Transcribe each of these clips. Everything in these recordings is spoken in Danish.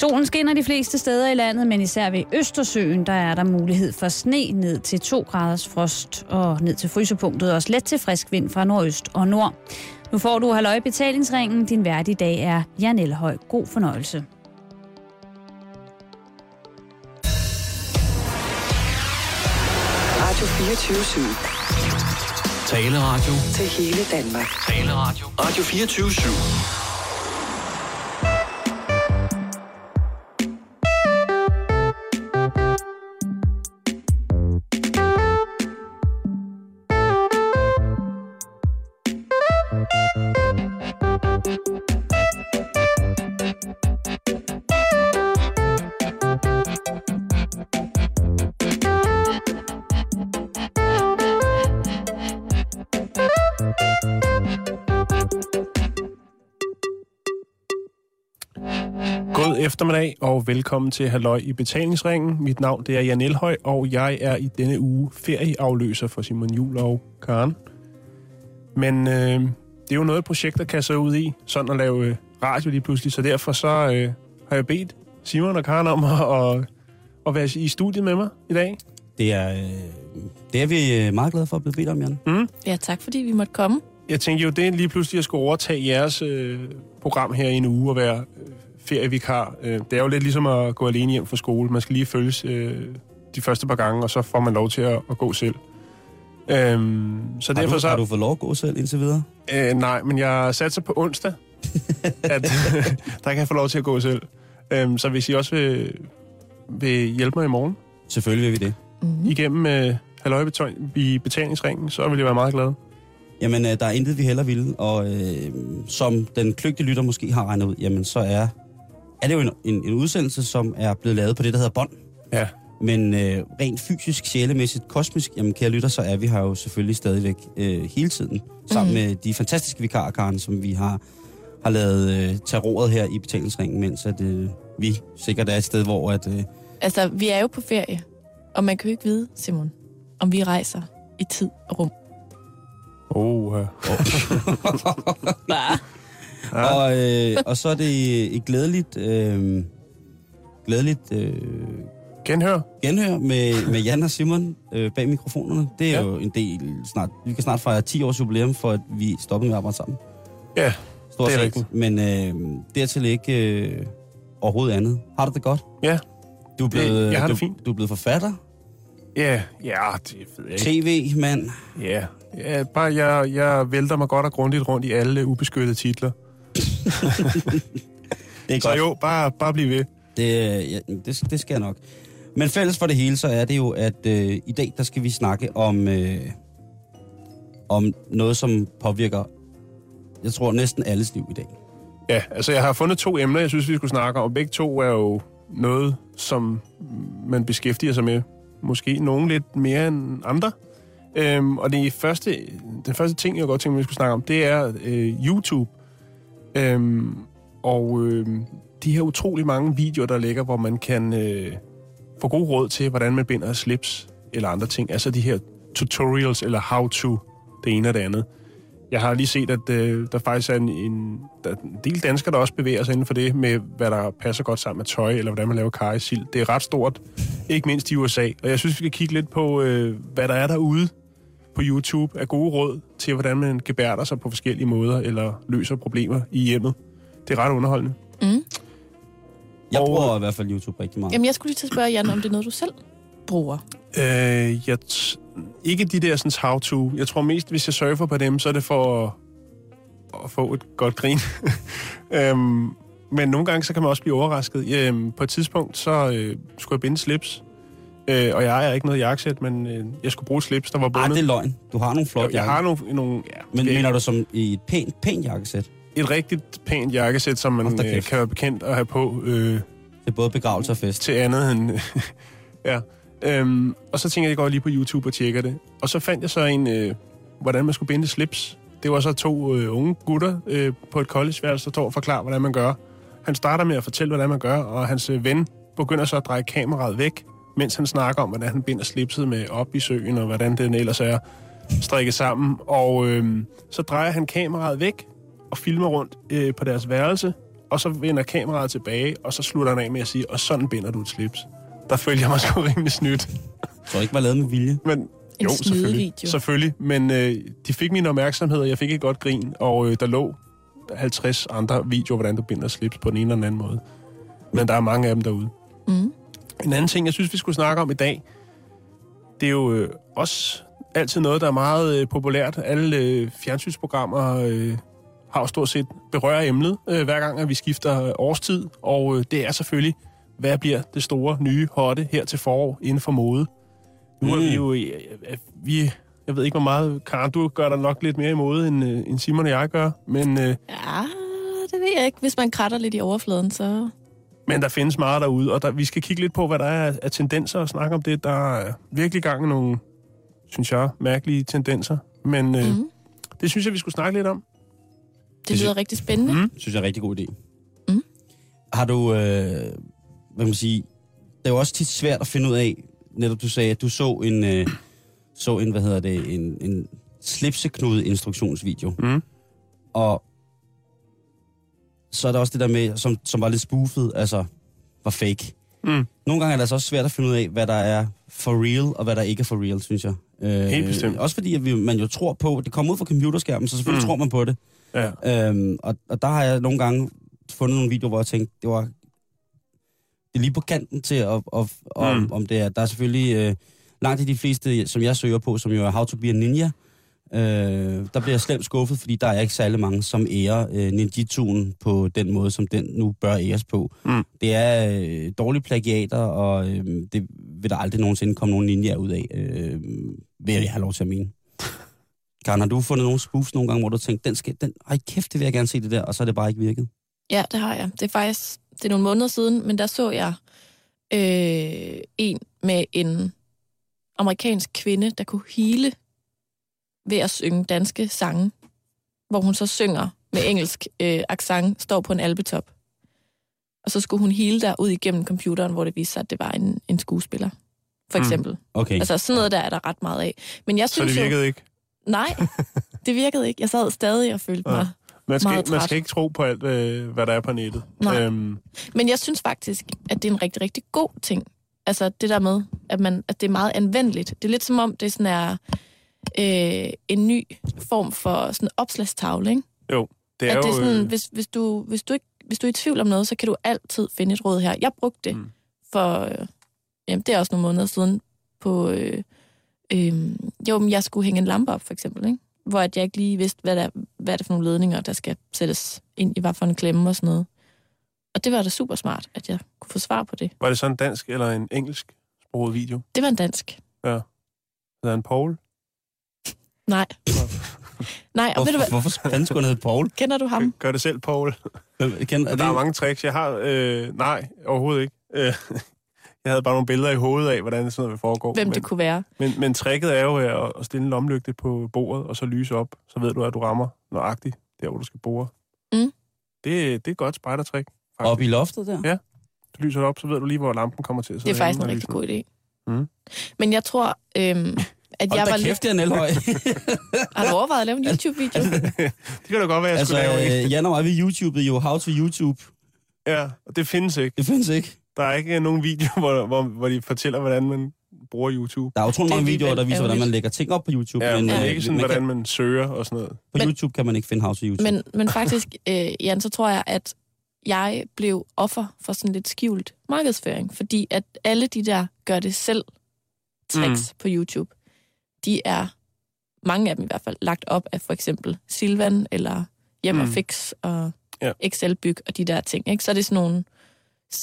Solen skinner de fleste steder i landet, men især ved Østersøen, der er der mulighed for sne ned til 2 graders frost og ned til frysepunktet. Også let til frisk vind fra nordøst og nord. Nu får du halvøje betalingsringen. Din værdige dag er Jan Elhøj. God fornøjelse. Radio 24 Taleradio. til hele Danmark. Taleradio. Radio 24 God eftermiddag og velkommen til Halløj i betalingsringen. Mit navn det er Jan Elhøj, og jeg er i denne uge ferieafløser for Simon Jul og Karen. Men øh, det er jo noget, et projekt, der kan så ud i, sådan at lave øh, radio lige pludselig. Så derfor så øh, har jeg bedt Simon og Karen om at, at, at være i studiet med mig i dag. Det er, øh, det er vi øh, meget glade for at blive bedt om, Jan. Mm. Ja, tak fordi vi måtte komme. Jeg tænkte jo, det er lige pludselig at skulle overtage jeres øh, program her i en uge og være øh, ferievikar. Øh, det er jo lidt ligesom at gå alene hjem fra skole. Man skal lige følges øh, de første par gange, og så får man lov til at, at gå selv. Øhm, så Har derfor du, så... har du fået lov at gå selv indtil videre? Øh, nej, men jeg satte sig på onsdag, at der kan jeg få lov til at gå selv. Øhm, så hvis I også vil, vil hjælpe mig i morgen Selvfølgelig vil vi det. Mm-hmm. igennem øh, halvøje i betalingsringen, så vil jeg være meget glad. Jamen, øh, der er intet, vi heller ville, og øh, som den kløgte lytter måske har regnet ud, jamen så er, er det jo en, en, en udsendelse, som er blevet lavet på det, der hedder bånd. Ja. Men øh, rent fysisk, sjælemæssigt, kosmisk, jamen kære lytter, så er vi her jo selvfølgelig stadigvæk øh, hele tiden. Sammen Mhm. med de fantastiske vikarer, Karen, som vi har, har lavet øh, tage roret her i betalingsringen, mens at, øh, vi sikkert er et sted, hvor at, øh, Altså, vi er jo på ferie, og man kan jo ikke vide, Simon, om vi rejser i tid og rum. Oh, øh. Ja. Og, øh, og så er det et glædeligt, øh, glædeligt øh, Genhør. genhør med, med Jan og Simon øh, bag mikrofonerne. Det er Ja. jo en del snart. Vi kan snart fejre 10 års jubilæum for, at vi stoppede med at arbejde sammen. Ja, Stort Det er set. rigtigt. Men øh, dertil ikke øh, overhovedet andet. Har du det godt? Ja. Du er blevet, jeg har du, det fint. Du er blevet forfatter, ja, ja, det ved jeg ikke. tv-mand. Ja, ja bare jeg, jeg vælter mig godt og grundigt rundt i alle ubeskyttede titler. Det er Så godt. jo, bare, bare bliv ved. Det, ja, det, det skal jeg nok. Men fælles for det hele, så er det jo, at øh, i dag, der skal vi snakke om, øh, om noget, som påvirker, jeg tror, næsten alles liv i dag. Ja, altså jeg har fundet to emner, jeg synes, vi skulle snakke om. Begge to er jo noget, som man beskæftiger sig med. Måske nogen lidt mere end andre. Øhm, og det første, den første ting, jeg godt tænker, vi skulle snakke om, det er øh, YouTube. Øhm, og øh, de her utrolig mange videoer, der ligger, hvor man kan øh, få god råd til, hvordan man binder slips eller andre ting. Altså de her tutorials eller how-to, det ene og det andet. Jeg har lige set, at øh, der faktisk er en, en, der er en del danskere, der også bevæger sig inden for det, med hvad der passer godt sammen med tøj, eller hvordan man laver kajsild. Det er ret stort, ikke mindst i USA. Og jeg synes, vi skal kigge lidt på, øh, hvad der er derude på YouTube af gode råd til, hvordan man gebærder sig på forskellige måder, eller løser problemer i hjemmet. Det er ret underholdende. Mm. Jeg Og- bruger i hvert fald YouTube rigtig meget. Jamen, jeg skulle lige til at spørge Jan, om det er noget, du selv bruger. Øh, jeg t- ikke de der sådan, how-to. Jeg tror mest, hvis jeg surfer på dem, så er det for at, at få et godt grin. øhm, men nogle gange, så kan man også blive overrasket. Øhm, på et tidspunkt, så øh, skulle jeg binde slips. Øh, og jeg er ikke noget jakkesæt, men øh, jeg skulle bruge slips, der var Ej, bundet. det er løgn. Du har nogle flotte jeg, jeg har nogle, nogle ja, Men det er mener du som i et pænt, pænt jakkesæt? et rigtigt pænt jakkesæt, som man øh, kan være bekendt at have på øh, Det er både begravelse og fest. til andet end... ja. Øhm, og så tænker jeg, jeg går lige på YouTube og tjekker det. Og så fandt jeg så en, øh, hvordan man skulle binde slips. Det var så to øh, unge gutter øh, på et collegeværelse, der står og forklarer, hvordan man gør. Han starter med at fortælle, hvordan man gør, og hans øh, ven begynder så at dreje kameraet væk, mens han snakker om, hvordan han binder slipset med op i søen, og hvordan den ellers er strikket sammen. Og øh, så drejer han kameraet væk og filmer rundt øh, på deres værelse, og så vender kameraet tilbage, og så slutter han af med at sige, og sådan binder du et slips. Der følger jeg mig sgu rimelig snydt. Så det ikke var lavet med vilje. Men, jo, selvfølgelig. snydevideo. Selvfølgelig, men øh, de fik min opmærksomhed, og jeg fik et godt grin, og øh, der lå 50 andre videoer, hvordan du binder slips på den ene eller den anden måde. Men der er mange af dem derude. Mm. En anden ting, jeg synes, vi skulle snakke om i dag, det er jo øh, også altid noget, der er meget øh, populært. Alle øh, fjernsynsprogrammer øh, har jo stort set berører emnet, øh, hver gang at vi skifter øh, årstid. Og øh, det er selvfølgelig, hvad bliver det store, nye, hotte her til forår inden for mode. Nu er Mm. vi jo... Øh, øh, vi, jeg ved ikke, hvor meget... Karen, du gør dig nok lidt mere i mode, end, øh, end Simon og jeg gør. Men, øh, Ja, det ved jeg ikke. Hvis man kratter lidt i overfladen, så... men der findes meget derude, og der, vi skal kigge lidt på, hvad der er af- tendenser og snakke om det. Der er virkelig gang nogle, synes jeg, mærkelige tendenser. Men øh, Mm. det synes jeg, vi skulle snakke lidt om. Det lyder rigtig spændende. Mm. synes jeg er en rigtig god idé. Mm. Har du, øh, hvad man sige, det er jo også tit svært at finde ud af, netop du sagde, at du så en, øh, så en hvad hedder det, en, en slipseknude instruktionsvideo. Mm. Og så er der også det der med, som, som var lidt spoofet, altså var fake. Mm. Nogle gange er det altså også svært at finde ud af, hvad der er for real, og hvad der ikke er for real, synes jeg. Øh, Helt bestemt. Også fordi, at vi, man jo tror på, det kommer ud fra computerskærmen, så selvfølgelig Mm. mm. tror man på det. Ja. Øhm, og, og der har jeg nogle gange fundet nogle videoer, hvor jeg tænkte, det var det er lige på kanten til, at, at, om, Mm. mm. om det er. Der er selvfølgelig øh, langt i de fleste, som jeg søger på, som jo er How to be a Ninja. Øh, der bliver jeg slemt skuffet, fordi der er ikke særlig mange, som ærer øh, ninjituen på den måde, som den nu bør æres på. Mm. Det er øh, dårlige plagiater, og øh, det vil der aldrig nogensinde komme nogen ninja ud af, øh, vil jeg have lov til at mene. Karen, har du fundet nogle spoofs nogle gange, hvor du har tænkt, den skal, den, ej kæft, det vil jeg gerne se det der, og så er det bare ikke virket? Ja, det har jeg. Det er faktisk det er nogle måneder siden, men der så jeg øh, en med en amerikansk kvinde, der kunne hele ved at synge danske sange, hvor hun så synger med engelsk øh, accent, står på en albetop. Og så skulle hun hele der ud igennem computeren, hvor det viste sig, at det var en, en skuespiller. For Mm. eksempel. Mm. Okay. Altså sådan noget der er der ret meget af. Men jeg Så synes det virkede ikke. Jo, nej, det virkede ikke. Jeg sad stadig og følte Ja. mig Man skal, man skal ikke tro på alt, øh, hvad der er på nettet. Nej. Øhm, Men jeg synes faktisk, at det er en rigtig, rigtig god ting. Altså det der med, at, man, at det er meget anvendeligt. Det er lidt som om, det sådan er øh, en ny form for sådan opslagstavle, ikke? det er at det er jo... sådan, øh, hvis, hvis, du, hvis, du ikke, hvis du er i tvivl om noget, så kan du altid finde et råd her. Jeg brugte det Mm. for, øh, jamen det er også nogle måneder siden, på, øh, øh, jo, men jeg skulle hænge en lampe op, for eksempel, ikke? Hvor at jeg ikke lige vidste, hvad, der, hvad er det for nogle ledninger, der skal sættes ind i hvad for en klemme og sådan noget. Og det var da super smart, at jeg kunne få svar på det. Var det så en dansk eller en engelsk sproget video? Det var en dansk. Hedder han Paul? Nej. Nej, og ved du hvad, Hvorfor, fanden skulle han hedde Paul? kender du ham? Gør det selv, Paul. Hvem- Kender, er Der er det, mange tricks. Jeg har... Øh, nej, overhovedet ikke. Øh, jeg havde bare nogle billeder i hovedet af, hvordan sådan noget vil foregå. Hvem men, det kunne være. men, men tricket er jo at, at stille en lomlygte på bordet, og så lyse op. Så ved du, at du rammer nøjagtigt der, hvor du skal bore. Mm. Det, det er et godt spejdertrick. faktisk. op i loftet der? Ja. Du lyser det op, så ved du lige, hvor lampen kommer til at Det sidde er faktisk en rigtig god idé. Mm. Men jeg tror, øhm, at Hold jeg da var kæft, lidt... det er Nelhøj. Har du overvejet at lave en YouTube-video? det kan da godt være, jeg altså, skulle lave, ikke? øh, Jan og mig, vi YouTubede jo How to YouTube. Ja, og det findes ikke. Det findes ikke. Der er ikke nogen video, hvor, hvor, hvor de fortæller, hvordan man bruger YouTube. Der er utrolig mange videoer, der viser, hvordan man lægger ting op på YouTube. Ja, men det er øh, ikke sådan, man hvordan kan, man søger og sådan noget. på Men- YouTube kan man ikke finde How to YouTube. Men, men faktisk, øh, Jan, så tror jeg, at jeg blev offer for sådan lidt skjult markedsføring, fordi at alle de der gør det selv tricks mm. på YouTube, de er, mange af dem i hvert fald, lagt op af for eksempel Silvan eller Hjem og Mm. Fix og Ja. ja. Excel-byg og de der ting. Ikke? Så er det sådan nogle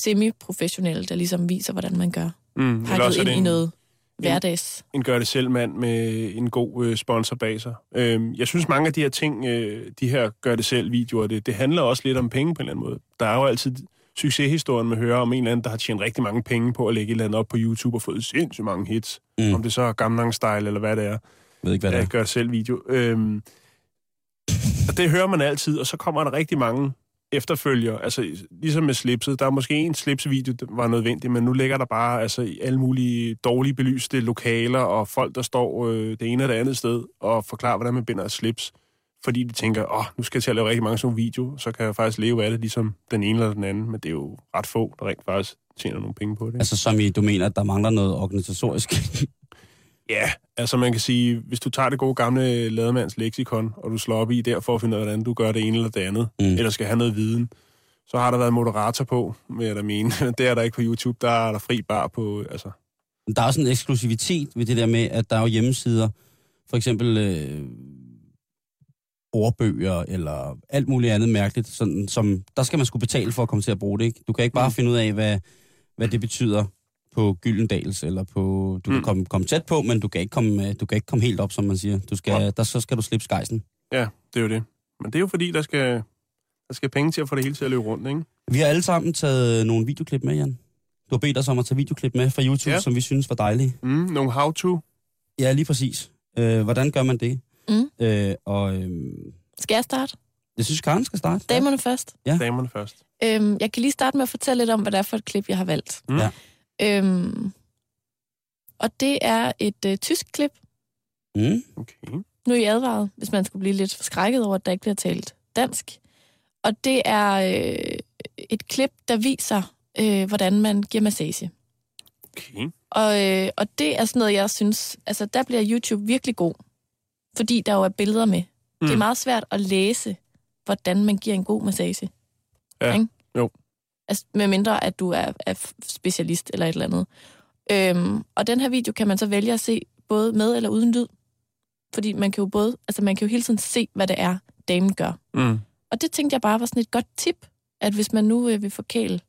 semi-professionelle, der ligesom viser, hvordan man gør. Mm. Pakket også ind det i en, noget hverdags. en gør-det-selv-mand med en god øh, sponsor bag sig. Øhm, jeg synes, mange af de her ting, øh, de her gør-det-selv-videoer, det, det handler også lidt om penge på en eller anden måde. Der er jo altid succeshistorien med at høre om en eller anden, der har tjent rigtig mange penge på at lægge et eller andet op på YouTube og fået sindssygt mange hits. Mm. Om det så er Gangnam Style eller hvad det er. Jeg ved ikke, hvad det er. gør selv video. Øhm, og det hører man altid, og så kommer der rigtig mange efterfølger. Altså, ligesom med slipset. Der er måske en slipsvideo, der var nødvendig, men nu ligger der bare altså, i alle mulige dårlige belyste lokaler, og folk, der står øh, det ene og det andet sted, og forklarer, hvordan man binder et slips. Fordi de tænker, åh, nu skal jeg til at lave rigtig mange sådan videoer, så kan jeg faktisk leve af det, ligesom den ene eller den anden. Men det er jo ret få, der rent faktisk tjener nogle penge på det. Altså som i, du mener, at der mangler noget organisatorisk. Ja, altså man kan sige, hvis du tager det gode gamle lademands leksikon, og du slår op i der for at finde ud af, hvordan du gør det ene eller det andet, mm. eller skal have noget viden, så har der været moderator på, vil jeg da mene. Det er der ikke på YouTube, der er der fri bar på, altså... der er også en eksklusivitet ved det der med, at der er jo hjemmesider, for eksempel øh, ordbøger eller alt muligt andet mærkeligt, sådan, som der skal man skulle betale for at komme til at bruge det. Ikke? Du kan ikke bare Mm. finde ud af, hvad, hvad det betyder på Gyldendals, eller på, du kan Mm. komme, komme tæt på, men du kan, ikke komme, du kan ikke komme helt op, som man siger. Du skal, der, så skal du slippe skejsen. Ja, det er jo det. Men det er jo fordi, der skal, der skal penge til at få det hele til at løbe rundt, ikke? Vi har alle sammen taget nogle videoklip med, Jan. Du har bedt os om at tage videoklip med fra YouTube, ja. Ja. som vi synes var dejlige. Mm, nogle how-to. Ja, lige præcis. Øh, hvordan gør man det? Mm. Øh, og øh, Skal jeg starte? jeg synes, Karen skal starte. Damerne først. Ja. Damerne først. Øhm, jeg kan lige starte med at fortælle lidt om, hvad det er for et klip, jeg har valgt. Mm. Ja. Øhm, og det er et øh, tysk klip. Mm. Okay. Nu er I advaret, hvis man skulle blive lidt forskrækket over, at der ikke bliver talt dansk. Og det er øh, et klip, der viser, øh, hvordan man giver massage. Okay. Og, øh, og det er sådan noget, jeg synes, altså der bliver YouTube virkelig god. Fordi der jo er billeder med. Mm. Det er Mm. meget svært at læse, hvordan man giver en god massage. Ja, Ikke? jo. Altså, med mindre, at du er, er specialist eller et eller andet. Øhm, og den her video kan man så vælge at se både med eller uden lyd. Fordi man kan jo både, altså man kan jo hele tiden se, hvad det er, damen gør. Mm. Og det tænkte jeg bare var sådan et godt tip, at hvis man nu øh, vil forkæle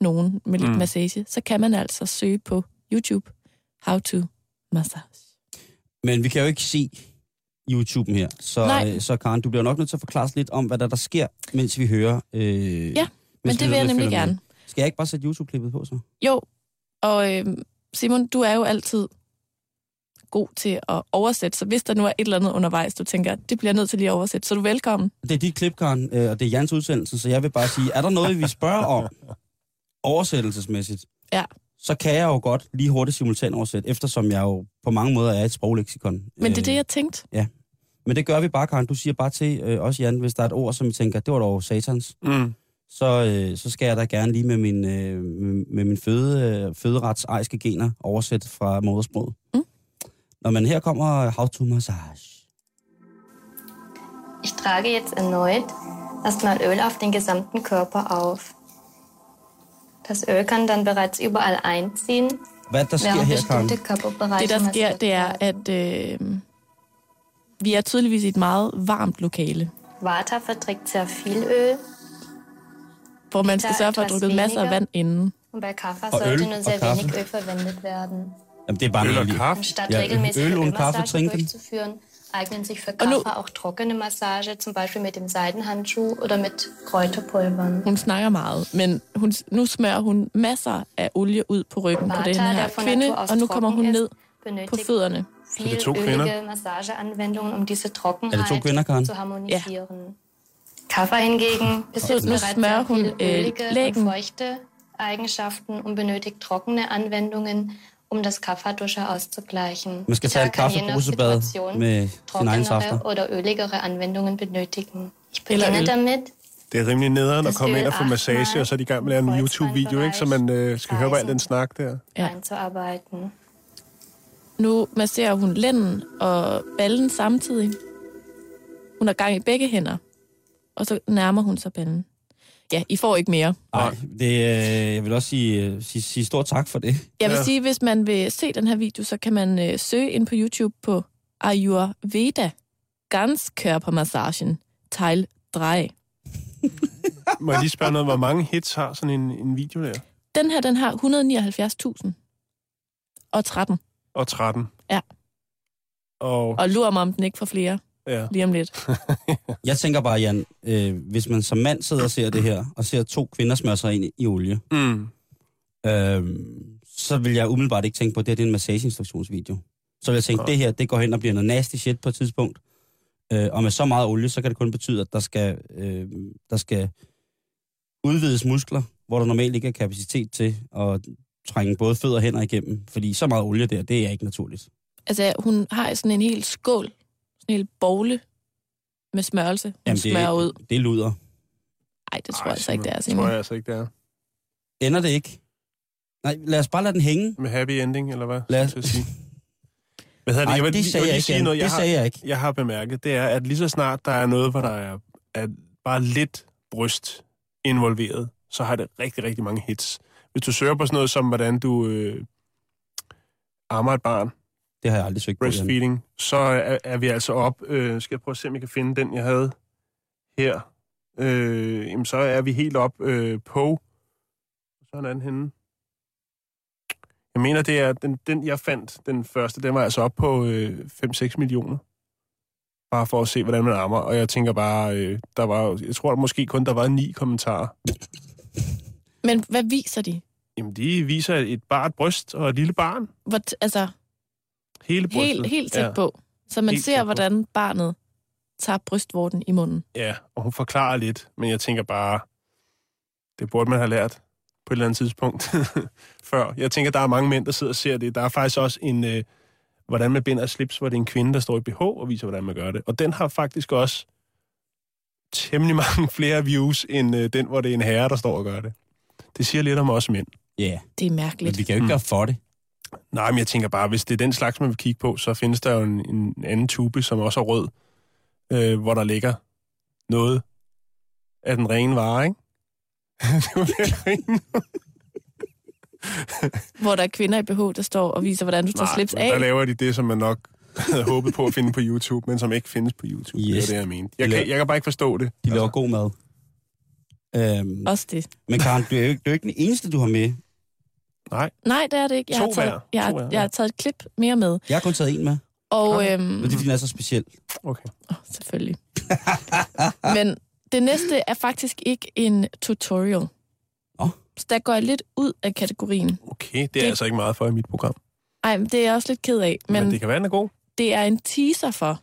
nogen med lidt mm. Mm. massage, så kan man altså søge på YouTube, how to massage. Men vi kan jo ikke se YouTube'en her. Så, Nej. øh, så Karen, du bliver nok nødt til at forklare os lidt om, hvad der, der sker, mens vi hører... Øh, Ja, Men det vil jeg nemlig følger med. gerne. Skal jeg ikke bare sætte YouTube-klippet på så? Jo, og øh, Simon, du er jo altid god til at oversætte, så hvis der nu er et eller andet undervejs, du tænker, det bliver jeg nødt til lige at oversætte, så er du velkommen. Det er dit klip, Karen, øh, og det er Jans udsendelse, så jeg vil bare sige, er der noget, vi spørger om oversættelsesmæssigt? Ja. Så kan jeg jo godt lige hurtigt simultan oversætte, eftersom jeg jo på mange måder er et sprogleksikon. Men det er det, jeg tænkte. Men det gør vi bare, Karen. Du siger bare til øh, os, Jan, hvis der er et ord, som I tænker, det var dog satans, Mm. så, øh, så skal jeg da gerne lige med min, øh, med, med min føde, øh, føderets ejske gener oversætte fra modersproget. Mm. Nå, men her kommer How to Massage. Ich trage jetzt erneut erstmal Öl auf den gesamten Körper auf. Das Öl kann dann bereits überall einziehen, Hvad der sker während bestimmte Körperbereiche Det, der sker, det er, at øh, vi er tydeligvis i et meget varmt lokale, Vata verträgt sehr viel Öl hvor man skal sørge for at drukke masser af vand inden. und bei Kaffer Und sollte nur sehr Kaffee? wenig Öl verwendet werden. Jamen, det er bare Øl og en kaffe. Anstatt Ja, regelmäßig Öl und Kaffee trinken. durchzuführen, eignen sich für Und nu- Kaffer auch trockene Massage, zum Beispiel mit dem Seidenhandschuh oder mit Kräuterpulvern. Hun snakker meget, men hun, nu smører hun masser af olie ud på ryggen på den her kvinde, og nu kommer hun ned ist, på fødderne. viel det to kvinder? Massageanwendungen, um diese Trockenheit Er det to kvinder, Karen? zu harmonisieren. Kaffer hingegen besitzt bereits sehr viel øh, ölige und feuchte Eigenschaften und benötigt trockene Anwendungen, um das Kafferdusche auszugleichen. Situation med sin egen safter. trockenere oder öligere Anwendungen benötigen. Ich beginne damit, Det er rimelig nederen at komme ind og få massage, og så er de i gang med at lave en YouTube-video, ikke? Så man øh, skal høre på al den snak der. Ja. Nu masserer hun lænden og ballen samtidig. Hun har gang i begge hænder, og så nærmer hun sig ballen. Ja, I får ikke mere. Nej, det, øh, jeg vil også sige, øh, sige, sige stort tak for det. Jeg vil Ja. sige, hvis man vil se den her video, så kan man øh, søge ind på YouTube på Ayurveda Ganzkörpermassagen Teil 3. Må jeg lige spørge noget, hvor mange hits har sådan en, en video der? Den her, den har 179.000 og 13. Og 13. Ja. Og, Og lurer mig, om den ikke får flere ja. lige om lidt. Jeg tænker bare, Jan, øh, hvis man som mand sidder og ser det her, og ser to kvinder smøre sig ind i, olie, Mm. øh, så vil jeg umiddelbart ikke tænke på, at det her det er en massageinstruktionsvideo. Så vil jeg tænke, Nej. det her, det går hen og bliver noget nasty shit på et tidspunkt. Øh, og med så meget olie, så kan det kun betyde, at der skal, øh, der skal udvides muskler, hvor der normalt ikke er kapacitet til at trænge både fødder og hænder igennem. Fordi så meget olie der, det er ikke naturligt. Altså, hun har sådan en hel skål, en hel bogle med smørelse. Hun Jamen, smører ud. det, det luder. Nej, det tror Ej, jeg altså ikke, det er, Det tror jeg altså ikke, det er. Ender det ikke? Nej, lad os bare lade den hænge. Med happy ending, eller hvad? Lad- Skal jeg sige. Hvad hedder det? Jeg vil, det jeg sagde jeg lige ikke. sige noget, jeg det har, sagde jeg ikke. jeg har bemærket, det er, at lige så snart der er noget, hvor der er, er bare lidt bryst involveret, så har det rigtig, rigtig mange hits. Hvis du søger på sådan noget som, hvordan du øh, ammer et barn, Det har jeg aldrig søgt på. Breastfeeding, så er, er vi altså op. Øh, skal jeg prøve at se, om jeg kan finde den, jeg havde her. Øh, jamen, så er vi helt op øh, på... Sådan er den henne. Jeg mener, det er den, den, jeg fandt, den første, den var altså op på øh, 5-6 millioner. Bare for at se, hvordan man ammer. Og jeg tænker bare, øh, der var, jeg tror måske kun, der var ni kommentarer. Men hvad viser de? Jamen, de viser et bart bryst og et lille barn. Hvor, altså, Hele brystet. helt, helt tæt ja. på. Så man Helt ser, hvordan barnet tager brystvorten i munden. Ja, og hun forklarer lidt, men jeg tænker bare, det burde man have lært på et eller andet tidspunkt før. Jeg tænker, der er mange mænd, der sidder og ser det. Der er faktisk også en, øh, hvordan man binder slips, hvor det er en kvinde, der står i BH og viser, hvordan man gør det. Og den har faktisk også temmelig mange flere views, end øh, den, hvor det er en herre, der står og gør det. Det siger lidt om os mænd. Ja, yeah. Det er men mærkeligt. vi kan jo ikke Mm. gøre for det. Nej, men jeg tænker bare, hvis det er den slags, man vil kigge på, så findes der jo en, en anden tube, som også er rød, øh, hvor der ligger noget af den rene vare, ikke? det var. Hvor der er kvinder i BH, der står og viser, hvordan du tager slips men af. der laver de det, som man nok havde håbet på at finde på YouTube, men som ikke findes på YouTube. Yes. Det er det, jeg mente. Jeg kan, jeg kan bare ikke forstå det. De laver god mad. Øhm, Også det. men Karen, du er, jo ikke, du er jo ikke den eneste, du har med. Nej, Nej, det er det ikke. Jeg, To har taget, hver. jeg, To har, hver, jeg har taget et klip mere med. Jeg har kun taget en med, Og Okay. øhm, men det er, fordi den er så speciel. okay. oh, selvfølgelig. Men det næste er faktisk ikke en tutorial. Nå. Så der går jeg lidt ud af kategorien. Okay, det er Det- altså ikke meget for i mit program. Ej, men det er jeg også lidt ked af. Men, Men, men det kan være, den er god. det er en teaser for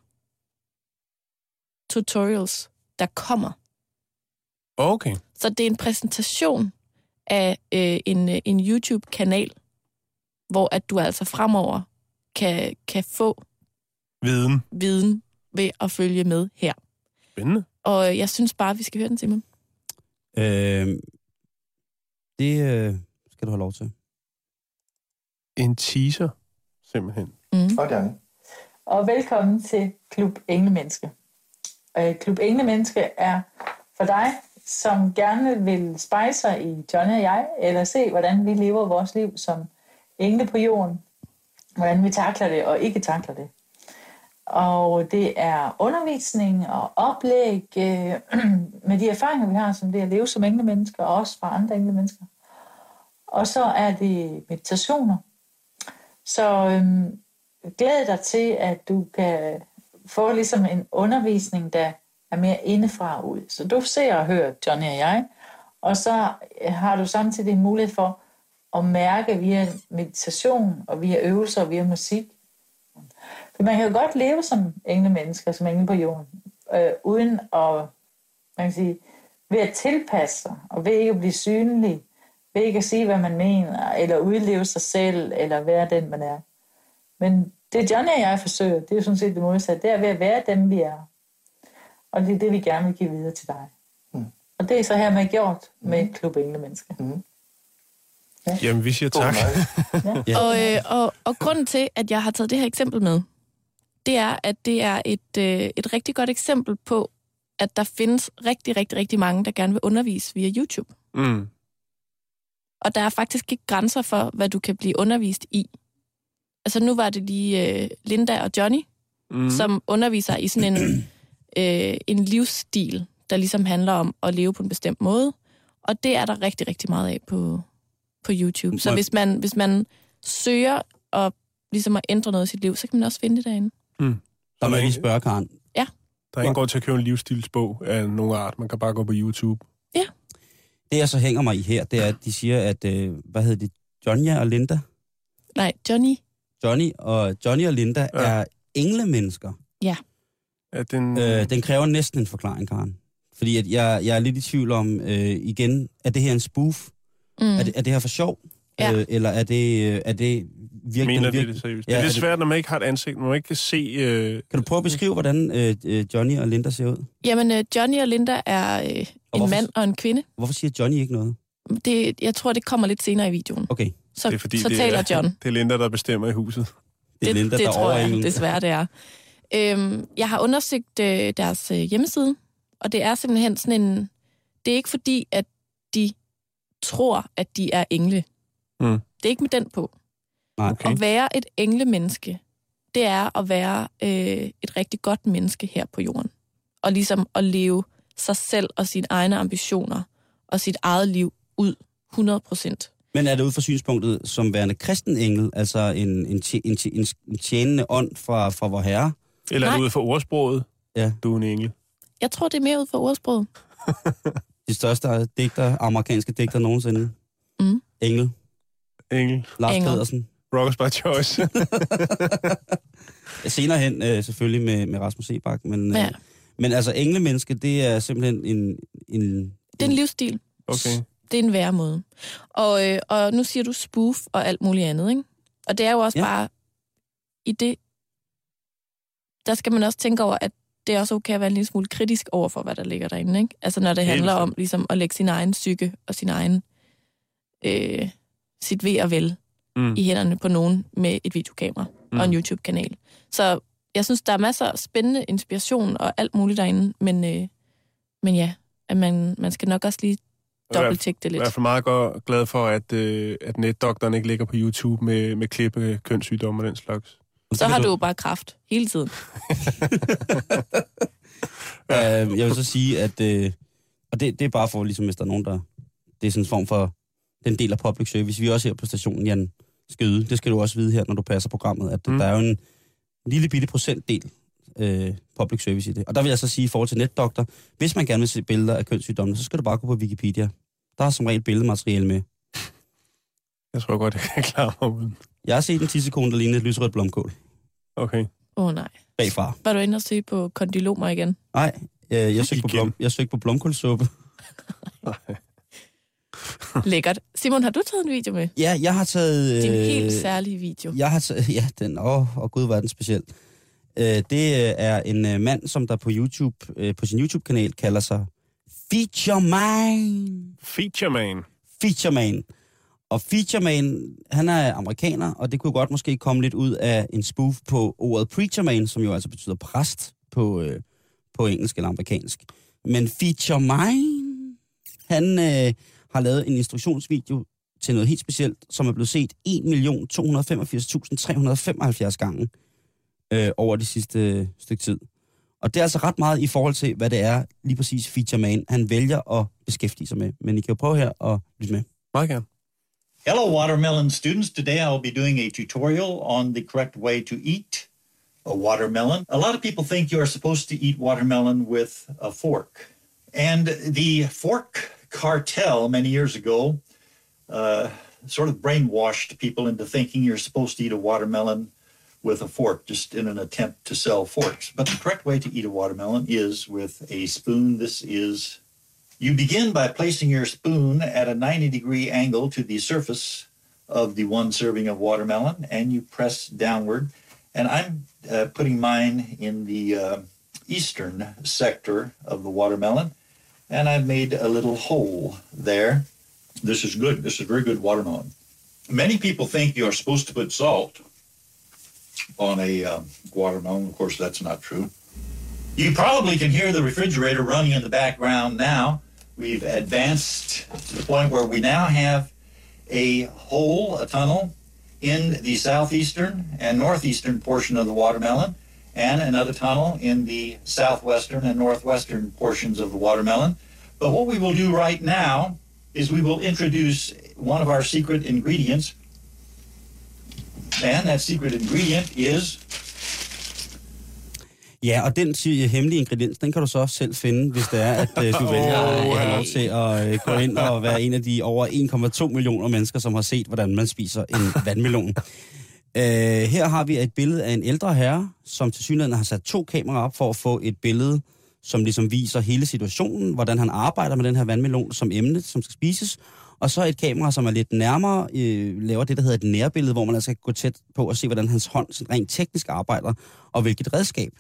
tutorials, der kommer. Okay. Så det er en præsentation af øh, en, øh, en YouTube-kanal, hvor at du altså fremover kan, kan få Viden. viden ved at følge med her. Spændende. Og øh, jeg synes bare, vi skal høre den, Simon. Øhm, det øh, skal du have lov til. En teaser, simpelthen. Mm. Sådan. Og velkommen til Klub Englemenneske. Øh, Klub Englemenneske er for dig, som gerne vil spejse sig i Johnny og jeg, eller se, hvordan vi lever vores liv som engle på jorden. Hvordan vi takler det og ikke takler det. Og det er undervisning og oplæg øh, med de erfaringer, vi har som det at leve som englemennesker, og også fra andre englemennesker. Og så er det meditationer. Så øhm, glæd dig til, at du kan få ligesom en undervisning, der er mere indefra og ud. Så du ser og hører Johnny og jeg, og så øh, har du samtidig mulighed for at mærke via meditation og via øvelser og via musik. For man kan jo godt leve som englemennesker, som engle på jorden, øh, uden at, man kan sige, ved at tilpasse sig, og ved ikke at blive synlig, ved ikke at sige, hvad man mener, eller udleve sig selv, eller være den, man er. Men det Johnny og jeg forsøger, det er jo sådan set det modsatte, det er ved at være dem, vi er. Og det er det, vi gerne vil give videre til dig. Mm. Og det er så her med gjort med Klub Englemenneske. Mm. Jamen, vi siger tak. Ja. Og, øh, og, og grunden til, at jeg har taget det her eksempel med, det er, at det er et, øh, et rigtig godt eksempel på, at der findes rigtig, rigtig, rigtig mange, der gerne vil undervise via YouTube. Mm. Og der er faktisk ikke grænser for, hvad du kan blive undervist i. Altså nu var det lige øh, Linda og Johnny, Mm. mm. som underviser i sådan en, øh, en livsstil, der ligesom handler om at leve på en bestemt måde. Og det er der rigtig, rigtig meget af på, på YouTube. Så hvis man, hvis man søger og ligesom at ændre noget i sit liv, så kan man også finde det derinde. Der må jeg lige spørge, Karen. Der er ingen grund til at købe en livsstilsbog af nogen art. Man kan bare gå på YouTube. Det, jeg så hænger mig i her, det er, at de siger, at, øh, hvad hedder det, Johnny og Linda? Nej, Johnny. Johnny og, Johnny og Linda Ja. ja. er englemennesker. Er den... Øh, den kræver næsten en forklaring, Karen. Fordi at jeg, jeg er lidt i tvivl om, øh, igen, er det her en spoof? Mm. Er, det, er det her for sjov? Ja. Øh, eller er det, øh, er det virkelig... Mener virkelig det seriøst? Ja, det er er lidt det- svært, når man ikke har et ansigt, når man ikke kan se... Øh, Kan du prøve at beskrive, hvordan øh, øh, Johnny og Linda ser ud? Jamen, øh, Johnny og Linda er øh, en hvorfor- mand og en kvinde. Hvorfor siger Johnny ikke noget? Det, jeg tror, det kommer lidt senere i videoen. Okay, Så, det er fordi, så det taler er, John. det er Linda, der bestemmer i huset. det er Linda, det der tror over jeg desværre, det er. Øhm, jeg har undersøgt øh, deres øh, hjemmeside, og det er simpelthen sådan en... Det er ikke fordi, at de tror, at de er engle. Mm. Det er ikke med den på. Okay. At være et englemenneske, det er at være øh, et rigtig godt menneske her på jorden. Og ligesom at leve sig selv og sine egne ambitioner og sit eget liv ud 100 procent. Men er det ud fra synspunktet som værende kristen engel, altså en, en, en, en tjenende ånd fra, fra vor herre? Eller er Nej. det ud for ordsproget? Ja. Du er en engel. Jeg tror, det er mere ud for ordsproget. De største digter, amerikanske digter nogensinde. Mm. Engel. Engel. Lars Engel. Pedersen. Rockers by choice. Senere hen øh, selvfølgelig med, med Rasmus Sebak, men, øh, Ja. men altså englemenneske, det er simpelthen en... en Det er en livsstil. Okay. Det er en værre måde. Og, øh, og nu siger du spoof og alt muligt andet, ikke? Og det er jo også ja. bare i det... Der skal man også tænke over, at det er også okay at være en lille smule kritisk over for, hvad der ligger derinde, ikke? Altså når det handler om ligesom at lægge sin egen psyke og sin egen... Øh, sit ved og vel Mm. i hænderne på nogen med et videokamera mm. og en YouTube-kanal. Så jeg synes, der er masser af spændende inspiration og alt muligt derinde, men, øh, men ja, at man, man skal nok også lige dobbelttjekke det Jeg er i lidt. hvert fald meget godt glad for, at, øh, at netdoktoren ikke ligger på YouTube med, med klip af kønssygdomme og den slags. Så har du jo bare kraft hele tiden. Øh, jeg vil så sige, at... Øh, og det, det er bare for, ligesom hvis der er nogen, der... Det er sådan en form for den del af public service. Vi er også her på stationen, Jan Skøde. Det skal du også vide her, når du passer programmet, at mm. Der er jo en lille bitte procentdel øh, public service i det. Og der vil jeg så sige i forhold til netdoktor, hvis man gerne vil se billeder af kønssygdomme, så skal du bare gå på Wikipedia. Der er som regel billedmateriale med. Jeg tror godt, jeg kan klare mig uden. Jeg har set en tissekone, der ligner et lysrødt blomkål Okay. Åh oh, nej. bagfra. Var du inde og se på kondylomer igen? Nej, øh, jeg søgte på, blom, jeg søgte på blomkålsuppe. Lækkert. Simon, har du taget en video med? Ja, jeg har taget... Din øh, helt særlige video. Jeg har taget, ja, den, åh, oh, gud, hvor er den speciel. Øh, det øh, er en øh, mand, som der på YouTube, øh, på sin YouTube-kanal kalder sig Feature Man. Feature man. Feature Man. Og Feature Man, han er amerikaner, og det kunne godt måske komme lidt ud af en spoof på ordet Preacher Man, som jo altså betyder præst på, øh, på engelsk eller amerikansk. Men Feature Man, han øh, har lavet en instruktionsvideo til noget helt specielt, som er blevet set 1.285.375 gange øh, over det sidste øh, stykke tid. Og det er altså ret meget i forhold til, hvad det er lige præcis Feature Man, han vælger at beskæftige sig med. Men I kan jo prøve her og lytte med. Meget gerne. Hello, watermelon students. Today I'll be doing a tutorial on the correct way to eat a watermelon. A lot of people think you are supposed to eat watermelon with a fork. And the fork cartel many years ago uh, sort of brainwashed people into thinking you're supposed to eat a watermelon with a fork, just in an attempt to sell forks. But the correct way to eat a watermelon is with a spoon. This is you begin by placing your spoon at a 90 degree angle to the surface of the one serving of watermelon and you press downward. And I'm uh, putting mine in the uh, eastern sector of the watermelon and I've made a little hole there. This is good. This is very good watermelon. Many people think you're supposed to put salt on a um, watermelon. Of course, that's not true. You probably can hear the refrigerator running in the background now. We've advanced to the point where we now have a hole, a tunnel, in the southeastern and northeastern portion of the watermelon, and another tunnel in the southwestern and northwestern portions of the watermelon. But what we will do right now is we will introduce one of our secret ingredients, and that secret ingredient is Ja, og den siger, hemmelige ingrediens, den kan du så selv finde, hvis det er, at øh, du vælger at have lov til at øh, gå ind og være en af de over 1,2 millioner mennesker, som har set, hvordan man spiser en vandmelon. Øh, her har vi et billede af en ældre herre, som til synligheden har sat to kameraer op for at få et billede, som ligesom viser hele situationen, hvordan han arbejder med den her vandmelon som emne, som skal spises. Og så et kamera, som er lidt nærmere, øh, laver det, der hedder et nærbillede, hvor man altså kan gå tæt på og se, hvordan hans hånd sådan rent teknisk arbejder, og hvilket redskab.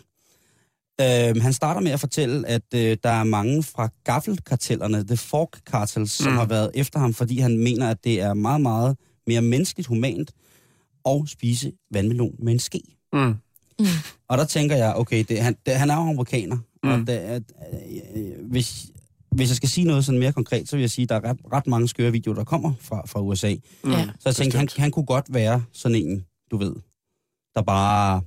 Øh, han starter med at fortælle, at øh, der er mange fra gaffelkartellerne, The Fork Cartels, som Mm. har været efter ham, fordi han mener, at det er meget, meget mere menneskeligt humant at spise vandmelon med en ske. Mm. Og der tænker jeg, okay, det, han, det, han er jo amerikaner, mm. og Mm. det, er- øh, hvis, hvis jeg skal sige noget sådan mere konkret, så vil jeg sige, at der er ret, ret mange skøre videoer, der kommer fra, fra USA. Mm. Ja. Så jeg tænkte, han, han kunne godt være sådan en, du ved, der bare...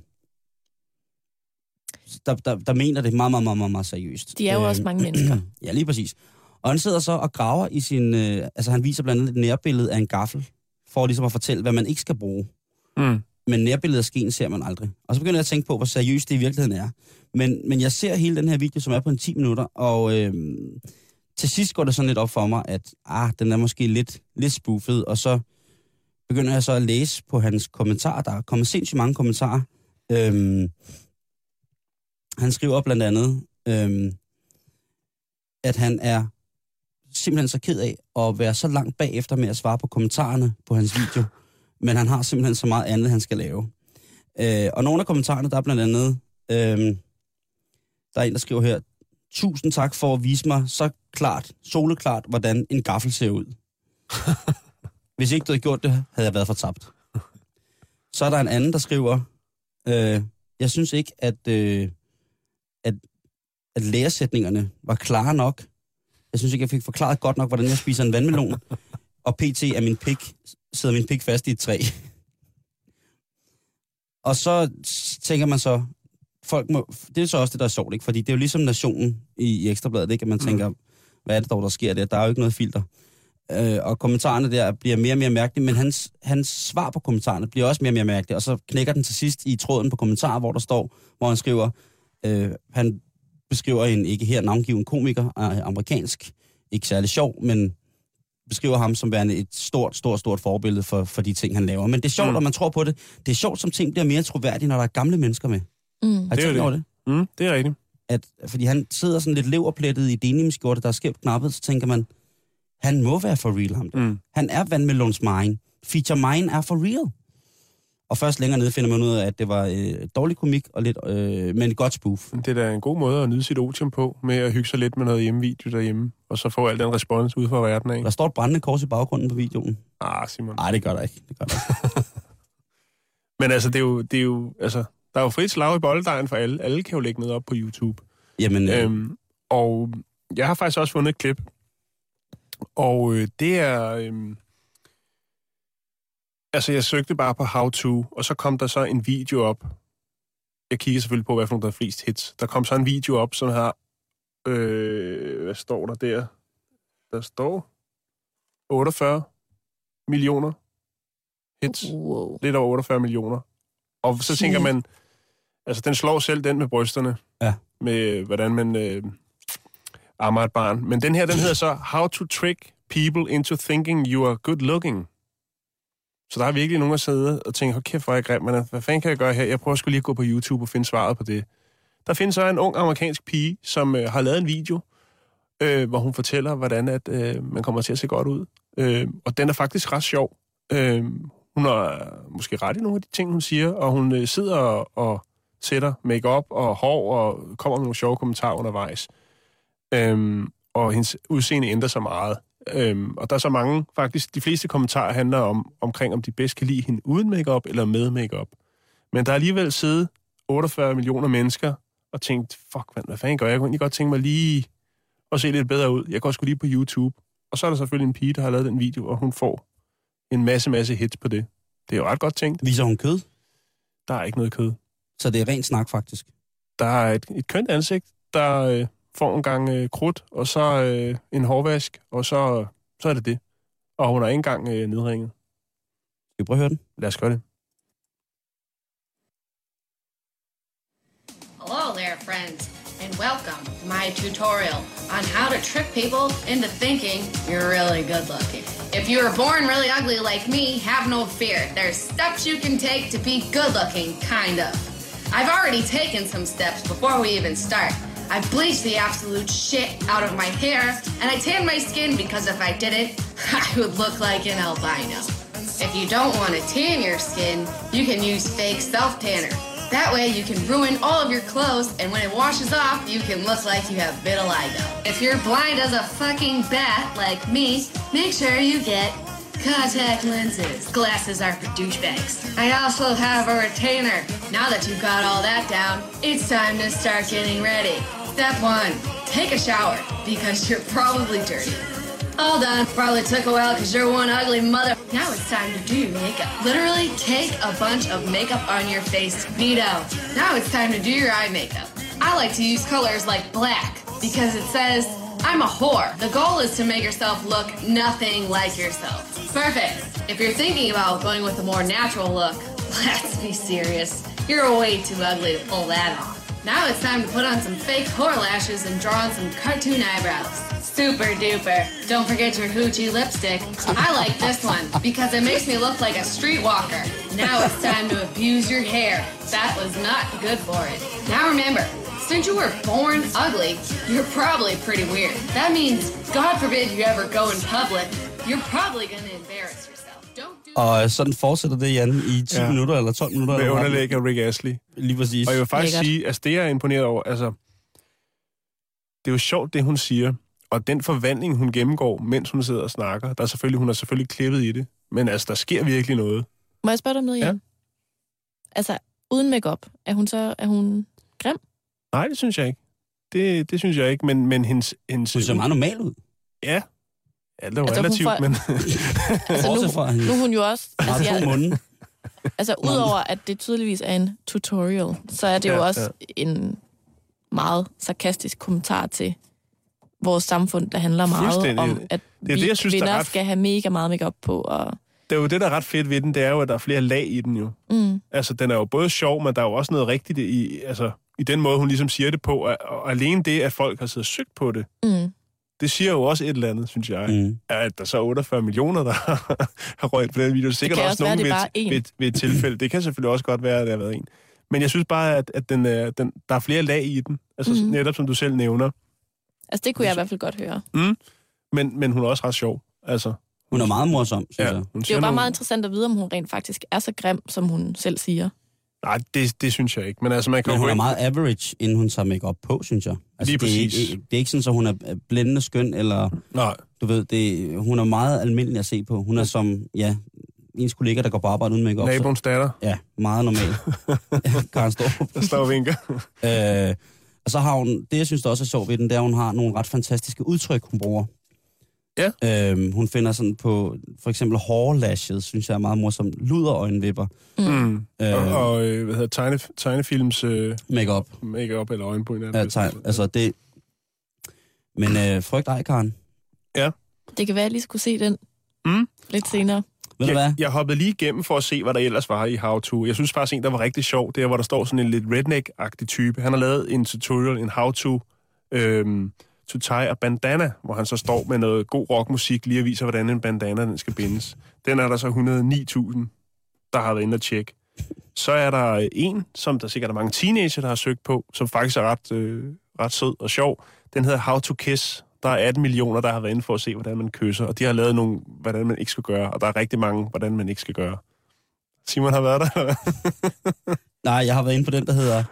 Der, der, der mener det meget, meget, meget, meget, meget seriøst. De er jo Øh, også mange mennesker. Ja, lige præcis. Og han sidder så og graver i sin... Øh, altså han viser blandt andet et nærbillede af en gaffel, for ligesom at fortælle, hvad man ikke skal bruge. Mm. Men nærbilledet af skeen ser man aldrig. Og så begynder jeg at tænke på, hvor seriøst det i virkeligheden er. Men, men jeg ser hele den her video, som er på en 10 minutter, og øh, til sidst går det sådan lidt op for mig, at ah, den er måske lidt, lidt spoofet, og så begynder jeg så at læse på hans kommentarer. Der er kommet sindssygt mange kommentarer. Øhm, han skriver blandt andet, øhm, at han er simpelthen så ked af at være så langt bagefter med at svare på kommentarerne på hans video. Men han har simpelthen så meget andet, han skal lave. Øh, og nogle af kommentarerne, der er blandt andet, øhm, der er en, der skriver her, tusind tak for at vise mig så klart, soleklart, hvordan en gaffel ser ud. Hvis ikke du havde gjort det, havde jeg været fortabt. Så er der en anden, der skriver, øh, jeg synes ikke, at, øh, at, at læresætningerne var klare nok. Jeg synes ikke, jeg fik forklaret godt nok, hvordan jeg spiser en vandmelon. Og pt. er min pik, sidder min pik fast i et træ. Og så tænker man så, folk må, det er så også det, der er sjovt, ikke? Fordi det er jo ligesom nationen i, i Ekstrabladet, ikke? At man tænker, hvad er det dog, der sker der? Der er jo ikke noget filter. Øh, og kommentarerne der bliver mere og mere mærkelige, men hans, hans svar på kommentarerne bliver også mere og mere mærkelige. Og så knækker den til sidst i tråden på kommentarer, hvor der står, hvor han skriver, øh, han beskriver en ikke her navngiven komiker, amerikansk, ikke særlig sjov, men beskriver ham som værende et stort, stort, stort forbillede for, for de ting, han laver. Men det er sjovt, Mm. når man tror på det. Det er sjovt, som ting bliver mere troværdige, når der er gamle mennesker med. Mm. Har I er tænkt det. over det? Mm, det er rigtigt. At, fordi han sidder sådan lidt leverplettet i denimskjorte, der er skævt knappet, så tænker man, han må være for real, ham der. Mm. Han er vandmelons mine. Feature mine er for real. Og først længere nede finder man ud af, at det var øh, dårlig komik, og lidt, øh, men godt spoof. Det er da en god måde at nyde sit otium på, med at hygge sig lidt med noget hjemmevideo derhjemme, og så få al den respons ud fra verden af. Der står et brændende kors i baggrunden på videoen. Ah, Simon. Nej, det gør der ikke. Det gør der ikke. Men altså, det er jo, det er jo, altså, der er jo frit slag i bolddejen for alle. Alle kan jo lægge noget op på YouTube. Jamen, øh, Øhm, og jeg har faktisk også fundet et klip. Og øh, det er... Øh, altså, jeg søgte bare på how to, og så kom der så en video op. Jeg kigger selvfølgelig på, hvad for nogle der er flest hits. Der kom så en video op, som har... Øh, hvad står der der? Der står 48 millioner hits. Wow. Lidt over 48 millioner. Og så tænker man, altså den slår selv den med brysterne. Ja. Med hvordan man øh, ammer et barn. Men den her, den hedder så How to Trick People into Thinking You Are Good Looking. Så der er virkelig nogen, der sidder og tænker, hold kæft, hvor er jeg grim, men hvad fanden kan jeg gøre her? Jeg prøver skulle lige at gå på YouTube og finde svaret på det. Der findes så en ung amerikansk pige, som øh, har lavet en video, øh, hvor hun fortæller, hvordan at, øh, man kommer til at se godt ud. Øh, og den er faktisk ret sjov. Øh, hun har måske ret i nogle af de ting, hun siger, og hun øh, sidder og, og sætter makeup og hår og kommer med nogle sjove kommentarer undervejs. Øh, og hendes udseende ændrer sig meget. Øhm, og der er så mange, faktisk de fleste kommentarer handler om, omkring, om de bedst kan lide hende uden makeup eller med makeup. Men der er alligevel siddet 48 millioner mennesker og tænkt, fuck, man, hvad fanden gør jeg? Jeg kunne egentlig godt tænke mig lige at se lidt bedre ud. Jeg går sgu lige på YouTube. Og så er der selvfølgelig en pige, der har lavet den video, og hun får en masse, masse hits på det. Det er jo ret godt tænkt. viser hun kød, Der er ikke noget kød. så det er rent snak faktisk. Der er et, et kønt ansigt, der øh, får en gang øh, krudt, og så øh, en hårvask, og så, så er det det. Og hun er ikke engang øh, nedringet. Skal vi prøve at høre den? Lad os gøre det. Hello there, friends, and welcome to my tutorial on how to trick people into thinking you're really good looking. If you were born really ugly like me, have no fear. There's steps you can take to be good looking, kind of. I've already taken some steps before we even start. I bleach the absolute shit out of my hair, and I tan my skin because if I didn't, I would look like an albino. If you don't want to tan your skin, you can use fake self tanner. That way you can ruin all of your clothes, and when it washes off, you can look like you have vitiligo. If you're blind as a fucking bat like me, make sure you get contact lenses. Glasses are for douchebags. I also have a retainer. Now that you've got all that down, it's time to start getting ready. Step one, take a shower because you're probably dirty. All done. Probably took a while because you're one ugly mother. Now it's time to do your makeup. Literally take a bunch of makeup on your face. Neato. Now it's time to do your eye makeup. I like to use colors like black because it says I'm a whore. The goal is to make yourself look nothing like yourself. Perfect. If you're thinking about going with a more natural look, let's be serious. You're way too ugly to pull that off. Now it's time to put on some fake whore lashes and draw on some cartoon eyebrows. Super duper. Don't forget your hoochie lipstick. I like this one because it makes me look like a streetwalker. Now it's time to abuse your hair. That was not good for it. Now remember, since you were born ugly, you're probably pretty weird. That means, God forbid you ever go in public, you're probably gonna embarrass yourself. Don't do Og sådan fortsætter det, Jan, i 10 Ja. ja. minutter eller 12 minutter. Med underlæg af Rick Astley. Lige præcis. Og jeg vil faktisk Lækkert. sige, altså det jeg er imponeret over, altså, det er jo sjovt, det hun siger, og den forvandling, hun gennemgår, mens hun sidder og snakker, der er selvfølgelig, hun er selvfølgelig klippet i det, men altså, der sker virkelig noget. Må jeg spørge dig om noget, Ja. Jan? Altså, uden makeup, er hun så er hun grim? Nej, det synes jeg ikke. Det, det synes jeg ikke, men, men hendes... hendes Hun ser meget normal ud. Ja, alt er jo Altså, hun relativt, får- men... Altså, hun nu er hun jo også... Altså, jeg, altså udover at det tydeligvis er en tutorial, så er det Ja, jo også en meget sarkastisk kommentar til vores samfund, der handler meget om, at Det er vi det, jeg synes, der er kvinder ret- skal have mega meget makeup på. Og, det er jo det, der er ret fedt ved den, det er jo, at der er flere lag i den jo. mm, Altså, den er jo både sjov, men der er jo også noget rigtigt i, altså, i den måde, hun ligesom siger det på. Og, og alene det, at folk har siddet og søgt på det, mm. det siger jo også et eller andet, synes jeg. Mm. At der så er 48 millioner, der har røget på den video. Sikkert kan også også være, nogen det er ved, ved, ved et tilfælde. Det kan selvfølgelig også godt være, at det har været en. Men jeg synes bare, at, at den, er, den, der er flere lag i den. Altså mm-hmm. netop som du selv nævner. Altså, det kunne jeg i hvert fald godt høre. Mm. Men, men hun er også ret sjov. Altså, Hun er meget morsom, synes ja, jeg. hun Det er jo bare nogle- meget interessant at vide, om hun rent faktisk er så grim, som hun selv siger. Nej, det, det synes jeg ikke. Men altså, man kan Men hun er meget average, inden hun tager makeup på, synes jeg. Altså, Lige det, er, præcis. ikke- det er ikke sådan, at hun er blændende skøn, eller Nej, du ved, det, hun er meget almindelig at se på. Hun er som, ja, ens kollega, der går på arbejde uden makeup. så- naboens datter, Ja, meget normal. Karen Storp. der står vinker. Øh, og så har hun, det jeg synes der også er sjovt ved den, det er, at hun har nogle ret fantastiske udtryk, hun bruger. Ja. Øhm, hun finder sådan på, for eksempel hårlashes, synes jeg er meget morsom. Luderøjenvipper. Mm. Øh, Og, og øh, hvad hedder tegne, tegnefilms øh, Makeup. make-up eller øjenbryn. Ja, tegn. Altså det... Men øh, frygt ej, Karen. Det kan være, at jeg lige skulle se den Mm. lidt senere. Ved jeg, jeg hoppede lige igennem for at se, hvad der ellers var i How To. Jeg synes faktisk en, der var rigtig sjov, det er, hvor der står sådan en lidt redneck-agtig type. Han har lavet en tutorial, en How To, øhm, to tie a bandana, hvor han så står med noget god rockmusik, lige og viser, hvordan en bandana den skal bindes. Den er der så 109.000, der har været inde og tjekke. Så er der en, som der sikkert er mange teenager, der har søgt på, som faktisk er ret, øh, ret sød og sjov. Den hedder How to Kiss. Der er 18 millioner, der har været inde for at se, hvordan man kysser. Og de har lavet nogle, hvordan man ikke skal gøre. Og der er rigtig mange, hvordan man ikke skal gøre. Simon har været der. Nej, jeg har været inde på den, der hedder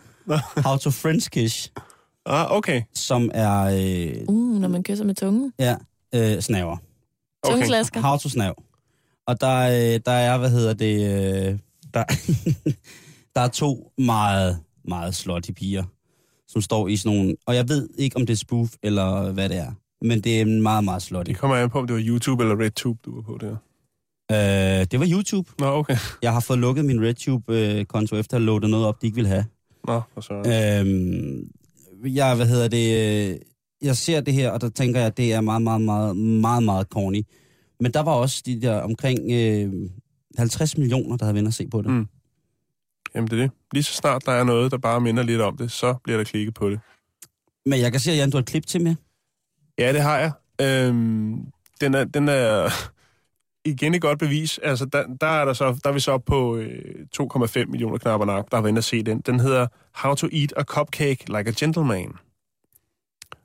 How to French Kiss, ah, okay. som er øh, Uh, når man kysser med tungen. ja, øh, snaver. okay. Tungeslasker. How to snav. Og der, øh, der er, hvad hedder det, øh, der, der er to meget, meget slutty piger, som står i sådan nogle, og jeg ved ikke, om det er spoof eller hvad det er, men det er meget, meget slutty. Det kommer an på, om det var YouTube eller RedTube, du var på der. Øh, det var YouTube. Nå, okay. Jeg har fået lukket min RedTube-konto efter at have loadet noget op, de ikke ville have. Nå, for så. Øhm, jeg, hvad hedder det, øh, jeg ser det her, og der tænker jeg, at det er meget, meget, meget, meget, meget corny. Men der var også de der omkring øh, 50 millioner, der havde vendt at se på det. Mm. Jamen, det er det. Lige så snart der er noget, der bare minder lidt om det, så bliver der klikket på det. Men jeg kan se, at Jan, du har et klip til med. Ja, det har jeg. Øhm, den, er, den er igen et godt bevis. Altså, der, der, er, der, så, der er vi så op på øh, 2,5 millioner knapper nok, der har været inde at se den. Den hedder How to Eat a Cupcake Like a Gentleman.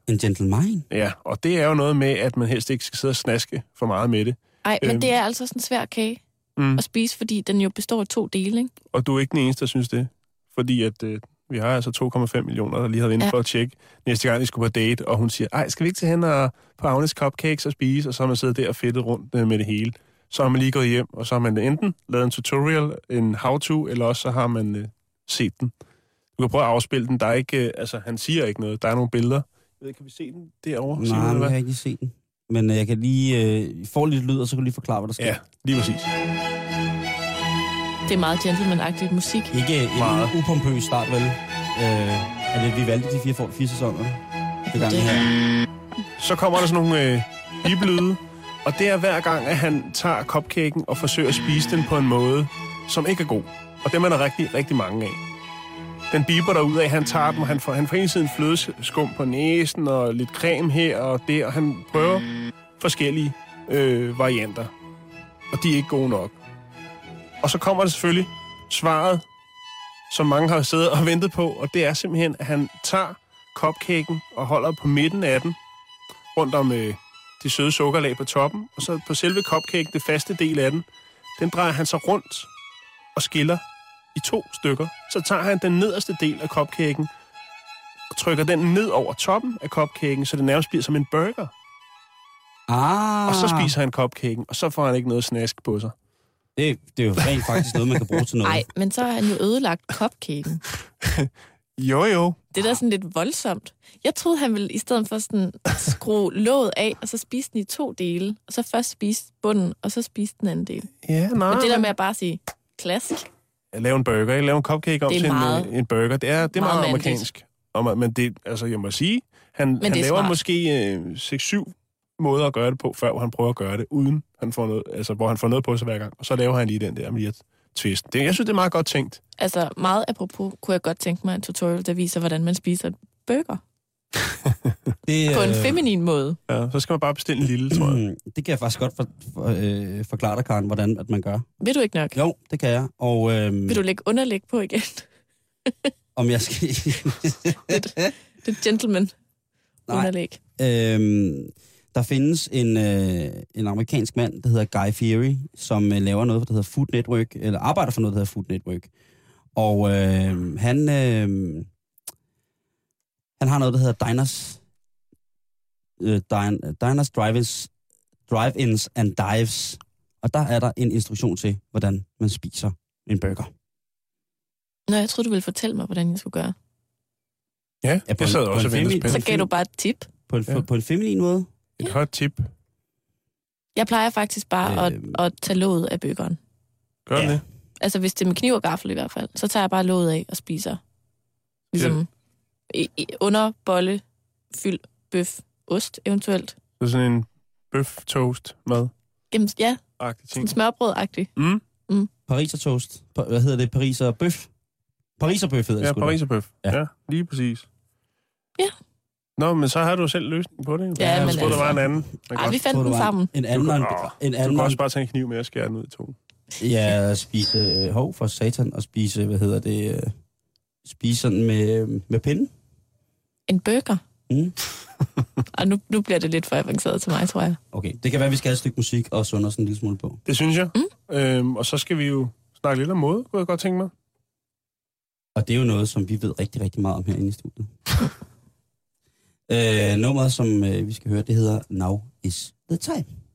En gentleman? Ja, og det er jo noget med, at man helst ikke skal sidde og snaske for meget med det. Ej, men Øhm. det er altså sådan en svær kage Mm. at spise, fordi den jo består af to dele, ikke? Og du er ikke den eneste, der synes det. Fordi at øh, vi har altså 2,5 millioner, der lige har været inde Ja. for at tjekke næste gang, de skulle på date. Og hun siger, ej, skal vi ikke tage hen og på Agnes Cupcakes og spise? Og så har man siddet der og fedtet rundt øh, med det hele. Så har man lige gået hjem, og så har man enten lavet en tutorial, en how-to, eller også så har man øh, set den. Du kan prøve at afspille den. Der er ikke, øh, altså, han siger ikke noget. Der er nogle billeder. Jeg ved, kan vi se den derovre? Nej, men hvad? jeg kan ikke lige se den. Men øh, jeg kan lige øh, få lidt lyd, og så kan du lige forklare, hvad der sker. Ja, lige præcis. Det er meget gentleman-agtigt musik. Ikke en Meget. upompøs start, vel? Øh, er det, vi valgte de fire, for, fire sæsoner? Det gang Det- her. Så kommer der sådan nogle øh, bibelyde, og det er hver gang, at han tager cupcaken og forsøger at spise den på en måde, som ikke er god. Og dem er der rigtig, rigtig mange af. Den biber der ud af, han tager dem, han får, han får hele tiden flødeskum på næsen, og lidt creme her og der, og han prøver forskellige øh, varianter. Og de er ikke gode nok. Og så kommer det selvfølgelig svaret, som mange har siddet og ventet på, og det er simpelthen, at han tager cupcaken og holder på midten af den, rundt om øh, de søde sukkerlag på toppen, og så på selve cupcake, det faste del af den, den drejer han så rundt og skiller i to stykker. Så tager han den nederste del af cupcaken og trykker den ned over toppen af cupcaken, så det nærmest bliver som en burger. Ah, Og så spiser han cupcaken, og så får han ikke noget snask på sig. Det, det er jo rent faktisk noget, man kan bruge til noget. Nej, men så har han jo ødelagt cupcaken. Jo, jo. Det er da sådan lidt voldsomt. Jeg troede, han ville i stedet for sådan skrue låget af, og så spise den i to dele, og så først spise bunden, og så spise den anden del. Ja, nej. Men det der med at bare sige, klask, Jeg laver en burger. Jeg laver en cupcake er til meget- en, øh, en burger. Det er, det er meget, meget amerikansk. Og, men det, altså, jeg må sige, han, han er laver smart. måske øh, 6-7 måder at gøre det på, før han prøver at gøre det, uden han får noget, altså, hvor han får noget på sig hver gang. Og så laver han lige den der med twist. Det, jeg synes, det er meget godt tænkt. altså meget apropos, kunne jeg godt tænke mig en tutorial, der viser, hvordan man spiser burger. det, På en øh, feminin måde. Ja, så skal man bare bestille en lille, tror jeg. Det kan jeg faktisk godt for, for, øh, forklare dig, Karen, hvordan at man gør. Vil du ikke nok? Jo, det kan jeg. Og øh, Vil du lægge underlæg på igen? om jeg skal... Det er gentleman Nej. underlæg. Øhm, der findes en, øh, en amerikansk mand, der hedder Guy Fieri, som øh, laver noget, der hedder Food Network, eller arbejder for noget, der hedder Food Network. Og øh, han, øh, han har noget, der hedder Diners, øh, din, Diners Drive-ins, Drive-ins and Dives. Og der er der en instruktion til, hvordan man spiser en burger. Nå, jeg troede, du ville fortælle mig, hvordan jeg skulle gøre. Ja, Ja, på jeg en- sad på også en og ventede femi- Så gav du bare et tip. På en, ja. på en feminin måde. Et hot tip. Jeg plejer faktisk bare at, Øhm. at tage låget af bøgeren. Gør Ja. det. Altså, hvis det er med kniv og gaffel i hvert fald, så tager jeg bare låget af og spiser. Ligesom i, i, under bolle, fyld, bøf, ost eventuelt. Det er sådan en bøf toast mad Gennem, ja, agtig sådan ting. smørbrød-agtigt. Mm? Pariser toast. Hvad hedder det? Pariser bøf. Pariser bøf hedder det Ja, pariserbøf. Ja. Ja. ja, lige præcis. Ja. Nå, men så har du selv løsning på det. Ja, jeg men troede, der altså- var en anden. Man Ej, kan vi fandt du, den sammen. En Du anden, kan, en, åh, en du anden, kan også bare tage en kniv med og skære den ud i to. ja, spise øh, hov for satan og spise, hvad hedder det, øh, spise sådan med, med pinden. En burger. Mm. Og nu, nu bliver det lidt for avanceret til mig, tror jeg. Okay, det kan være, at vi skal have et stykke musik og sunde os en lille smule på. Det synes jeg. Mm. Øhm, og så skal vi jo snakke lidt om mode, kunne jeg godt tænke mig. Og det er jo noget, som vi ved rigtig, rigtig meget om herinde i studiet. øh, nummeret, som øh, vi skal høre, det hedder Now is the Time.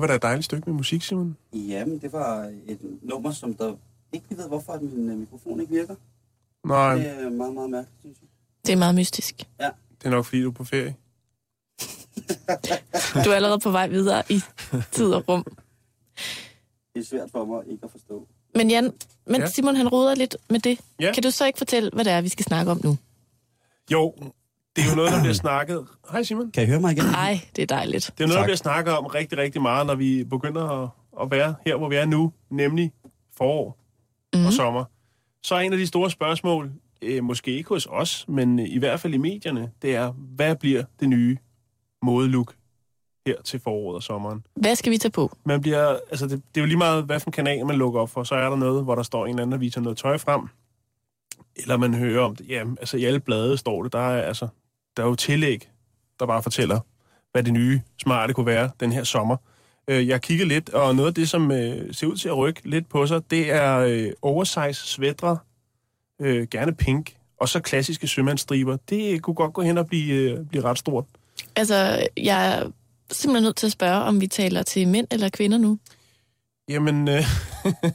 Det var da et dejligt stykke med musik, Simon. Ja, men det var et nummer, som der ikke ved, hvorfor at min øh, mikrofon ikke virker. Nej, Det er meget, meget mærkeligt, synes jeg. Det er meget mystisk. det er nok fordi, du er på ferie. Du er allerede på vej videre i tid og rum. Det er svært for mig ikke at forstå. Men Jan, men Ja. Simon han ruder lidt med det. Ja. Kan du så ikke fortælle, hvad det er, vi skal snakke om nu? Jo, det er jo noget, der bliver snakket... Hej Simon. Kan I høre mig igen? Ej, det er dejligt. Det er noget, der Tak. bliver snakket om rigtig, rigtig meget, når vi begynder at, at være her, hvor vi er nu, nemlig forår mm. og sommer. Så er en af de store spørgsmål, øh, måske ikke hos os, men øh, i hvert fald i medierne, det er, hvad bliver det nye modelook her til foråret og sommeren? Hvad skal vi tage på? Man bliver, altså det, det er jo lige meget, hvad for en kanal man lukker op for. Så er der noget, hvor der står en eller anden, der viser noget tøj frem. Eller man hører om det. Ja, altså i alle blade står det. Der er, altså, der er jo tillæg, der bare fortæller, hvad det nye smarte kunne være den her sommer. Øh, Jeg kigger lidt, og noget af det, som øh, ser ud til at rykke lidt på sig, det er øh, oversize svætre, øh, gerne pink, og så klassiske sømandsstriber. Det kunne godt gå hen og blive, øh, blive ret stort. Altså, jeg er simpelthen nødt til at spørge, om vi taler til mænd eller kvinder nu. Jamen, øh,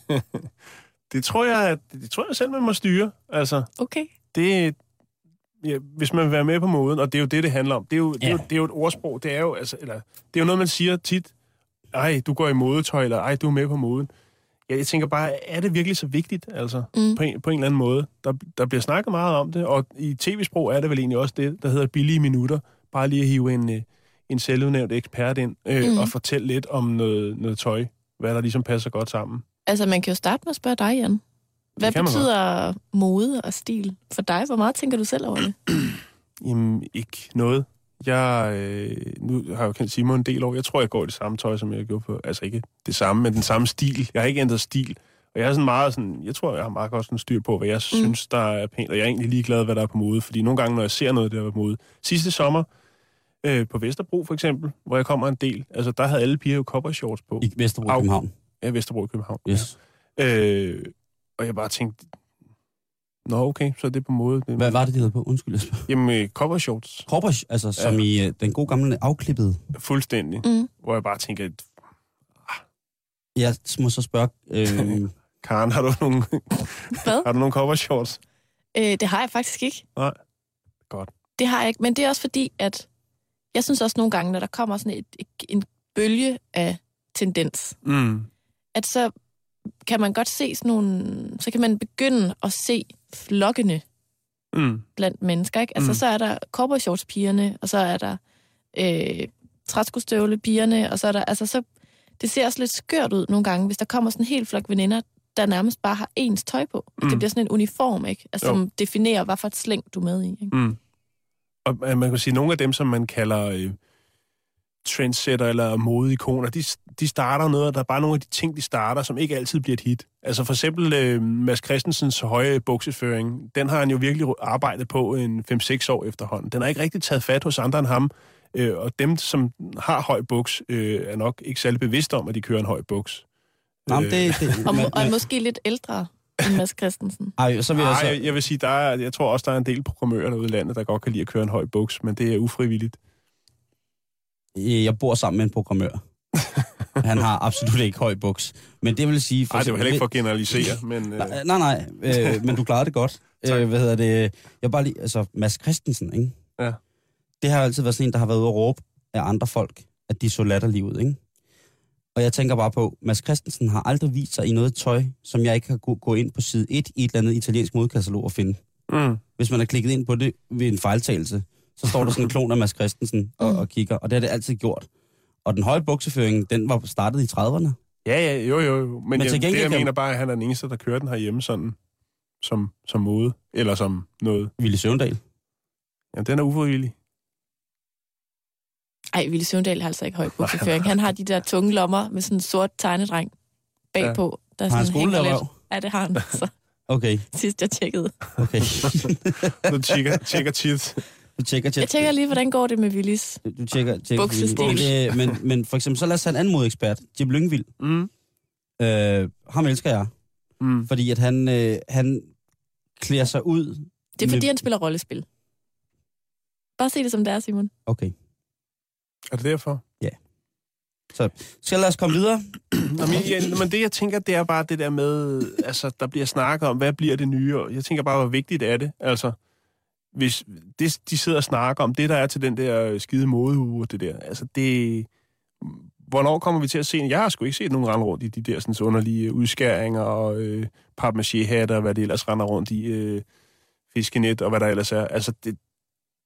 det tror jeg, det tror jeg selv, man må styre. Altså, Okay. det, ja, hvis man vil være med på moden, og det er jo det, det handler om. Det er jo, det er jo, det er jo et ordsprog. Det er jo, altså, eller, det er jo noget, man siger tit. Ej, du går i modetøj, eller ej, du er med på moden. Ja, jeg tænker bare, er det virkelig så vigtigt, altså, mm. på, en, på en eller anden måde? Der, der bliver snakket meget om det, og i tv-sprog er det vel egentlig også det, der hedder billige minutter. Bare lige at hive en, øh, en selvudnævnt ekspert ind, øh, mm. og fortælle lidt om noget, noget tøj, hvad der ligesom passer godt sammen. Altså, man kan jo starte med at spørge dig, Jan. Hvad betyder mode og stil for dig? Hvor meget tænker du selv over det? Jamen, ikke noget. Jeg, øh, nu har jeg jo kendt Simon en del år. Jeg tror, jeg går i det samme tøj, som jeg gjorde på. Altså ikke det samme, men den samme stil. Jeg har ikke ændret stil. Og jeg er sådan meget sådan, jeg tror, jeg har meget godt sådan styr på, hvad jeg mm. synes, der er pænt. Og jeg er egentlig ligeglad, hvad der er på mode. Fordi nogle gange, når jeg ser noget, der er på mode. Sidste sommer, øh, på Vesterbro for eksempel, hvor jeg kommer en del, altså der havde alle piger jo shorts på. I Vesterbro Au. København. Ja, Vesterbro i København. Yes. Øh, og jeg bare tænkte, Nå, okay, så er det på mode. Det, Hvad var det, de havde på? Undskyld, jeg spørger. Jamen, øh, cowboy shorts. Kroppers, altså som i øh, den gode gamle afklippede. Fuldstændig. Mm. Hvor jeg bare tænker, Jeg må så spørge, øh, Karen, har du nogle, Hvad? har du nogle cover shorts? Øh, det har jeg faktisk ikke. Nej. Godt. Det har jeg ikke, men det er også fordi, at jeg synes også nogle gange, når der kommer sådan et, et, en bølge af tendens, Mm. at så kan man godt se sådan nogle, så kan man begynde at se flokkene Mm. blandt mennesker, ikke? Altså, Mm. så er der cowboy shorts pigerne, og så er der øh, træskostøvle pigerne, og så er der, altså så, det ser også lidt skørt ud nogle gange, hvis der kommer sådan en hel flok veninder, der nærmest bare har ens tøj på. Mm. Det bliver sådan en uniform, ikke? Altså, Jo. som definerer, hvad for et slæng du er med i, ikke? Mm. Og øh, man kan sige, nogle af dem, som man kalder øh, trendsetter eller modeikoner, de, de starter noget, og der er bare nogle af de ting, de starter, som ikke altid bliver et hit. Altså for eksempel øh, Mads Christensens høje bukseføring, den har han jo virkelig arbejdet på en 5-6 år efterhånden. Den har ikke rigtig taget fat hos andre end ham, øh, og dem, som har høj buks, øh, er nok ikke særlig bevidste om, at de kører en høj buks. nej, men det, det, Og, må, og er måske lidt ældre end Mads Christensen. ej, så vil jeg Ej, så, jeg, jeg vil sige, der er, jeg tror også, der er en del programmører derude i landet, der godt kan lide at køre en høj buks, men det er ufrivilligt. Jeg bor sammen med en programmør. Han har absolut ikke høj buks. Men det vil sige... Nej, det var heller ikke for at generalisere, men... Øh, Nej, nej, nej øh, men du klarede det godt. Øh, hvad hedder det? Jeg bare lige... Altså, Mads Christensen, ikke? Ja. Det har altid været sådan en, der har været ude at råbe af andre folk, at de så latterlige ud, ikke? Og jeg tænker bare på, Mads Christensen har aldrig vist sig i noget tøj, som jeg ikke har kunne gå ind på side 1 i et eller andet italiensk modkatalog og finde. mm, Hvis man har klikket ind på det ved en fejltagelse, så står der sådan en klon af Mads Christensen og, og kigger, og det har det altid gjort. Og den høje bukseføring, den var startet i 30'erne. ja, ja, jo, jo, jo. Men, Men jeg, til det, gengæld jeg mener bare, at han er den eneste, der kører den herhjemme sådan, som, som mode, eller som noget. Ville Søvndal. Ja, den er ufrivillig. Ej, Ville Søvndal har altså ikke høj bukseføring. Han har de der tunge lommer med sådan en sort tegnedreng bagpå. Der Har han sådan hænger skolelærer lidt. Ja, det har han. Så Okay, sidst jeg tjekkede. okay. Du tjekker, tjekker tit. Du tjekker, Jeg tjekker lige, hvordan går det med Willis. Du tjekker, tjekker Buksestil. Men, det- men, men for eksempel, så lad os have en anden modekspert. Jim Lyngvild. Mm, Øh, ham elsker jeg. mm. Fordi at han, øh, han klæder sig ud. Det er fordi, med- han spiller rollespil. Bare se det som det er, Simon. Okay. Er det derfor? Så skal lad os komme videre. Nå, men, ja, men det, jeg tænker, det er bare det der med, altså, der bliver snakket om, hvad bliver det nye? Og jeg tænker bare, hvor vigtigt er det? Altså, hvis det, de sidder og snakker om, det der er til den der skide modeuge, og det der, altså, det... Hvornår kommer vi til at se en? Jeg har sgu ikke set nogen rende rundt i de der sådan, underlige udskæringer og øh, papmaché-hatter, og hvad det ellers render rundt i, øh, fiskenet og hvad der ellers er. Altså, det,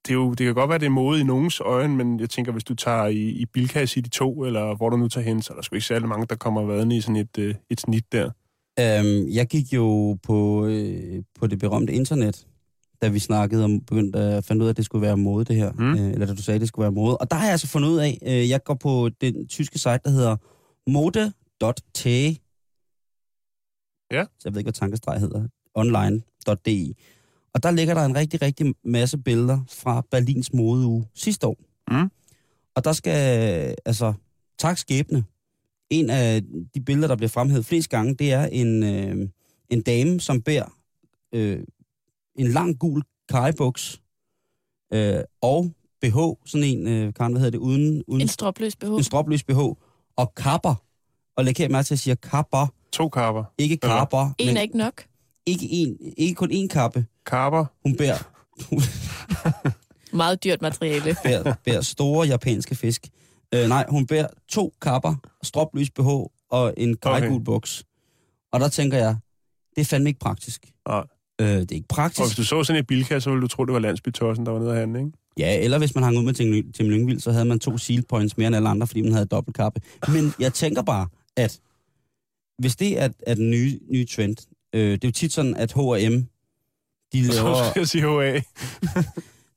det, er jo, det kan godt være, det er mode i nogens øjne, men jeg tænker, hvis du tager i, i Bilka City 2, eller hvor du nu tager hen, så er der sgu ikke særlig mange, der kommer vadende i sådan et, øh, et snit der. Øhm, jeg gik jo på, øh, på det berømte internet, da vi snakkede om, begyndte at finde ud af, at det skulle være mode, det her. Mm. Øh, eller da du sagde, at det skulle være mode. Og der har jeg altså fundet ud af, øh, jeg går på den tyske site, der hedder mode.t. Ja. Så jeg ved ikke, hvad tankestreg hedder. Online.de. Og der ligger der en rigtig, rigtig masse billeder fra Berlins modeuge sidste år. Mm. Og der skal, altså, tak skæbne. En af de billeder, der bliver fremhævet flest gange, det er en, øh, en dame, som bærer øh, en lang gul kajbuks øh, og BH, sådan en, øh, Karen, hvad hedder det, uden, uden En stropløs BH. en stropløs BH, og kapper. Og læg her mærke til, at jeg siger kapper, To karper. ikke kapper, En men er ikke nok. ikke, en, ikke kun én kappe. Karper. Hun bærer, Meget dyrt materiale. bærer, bærer store japanske fisk. Øh, nej, hun bærer to kapper, stropløs BH og en kajgul Okay. buks. Og der tænker jeg, det er fandme ikke praktisk. Nej. Øh, det er ikke Og praktisk. hvis du så sådan et Bilka, så ville du tro, det var landsbytossen, der var nede og handle, ikke? Ja, eller hvis man hang ud med Tim, Tim Lyngvild, så havde man to seal points mere end alle andre, fordi man havde dobbeltkappe. Men jeg tænker bare, at hvis det er, er den nye, nye trend, øh, det er jo tit sådan, at H&M, de Så laver... skal jeg sige HA.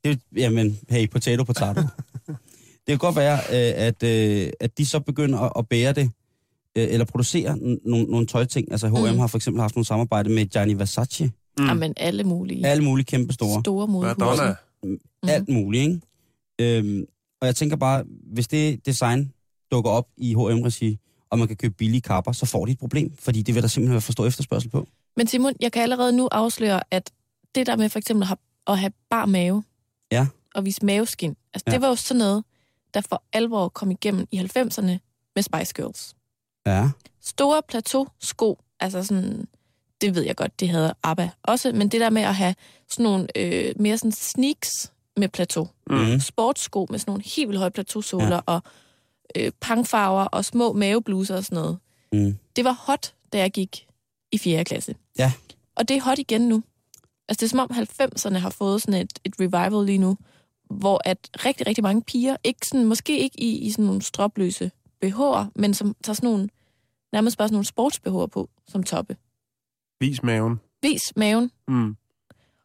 Det er, jo- jamen, hey, potato, potato. det kan godt være, øh, at, øh, at de så begynder at, at bære det, øh, eller producere nogle tøjting. Altså H&M Mm. har for eksempel haft nogle samarbejde med Gianni Versace. Mm. Jamen, alle mulige. Alle mulige kæmpe store. Store modehuse. Mhm. alt muligt, ikke? Øhm, og jeg tænker bare, hvis det design dukker op i H&M-regi, og man kan købe billige kapper, så får de et problem, fordi det vil der simpelthen være for stor efterspørgsel på. Men Simon, jeg kan allerede nu afsløre, at det der med for eksempel at have, at have bar mave, Ja. og vise maveskin, altså Ja. det var jo sådan noget, der for alvor kom igennem i 90'erne med Spice Girls. Ja. Store plateau-sko, altså sådan, det ved jeg godt, det havde ABBA også, men det der med at have sådan nogle øh, mere sådan sneaks med plateau, Mm. sportssko med sådan nogle helt vildt høje plateausoler, Ja. og øh, pangfarver og små mavebluser og sådan noget. Mm. Det var hot, da jeg gik i 4. klasse. Ja. Og det er hot igen nu. Altså det er som om 90'erne har fået sådan et, et revival lige nu, hvor at rigtig, rigtig mange piger, ikke sådan, måske ikke i, i sådan nogle stropløse BH'er, men som tager sådan nogle, nærmest bare sådan nogle sports på, som toppe. Vis maven. Vis maven. Mm.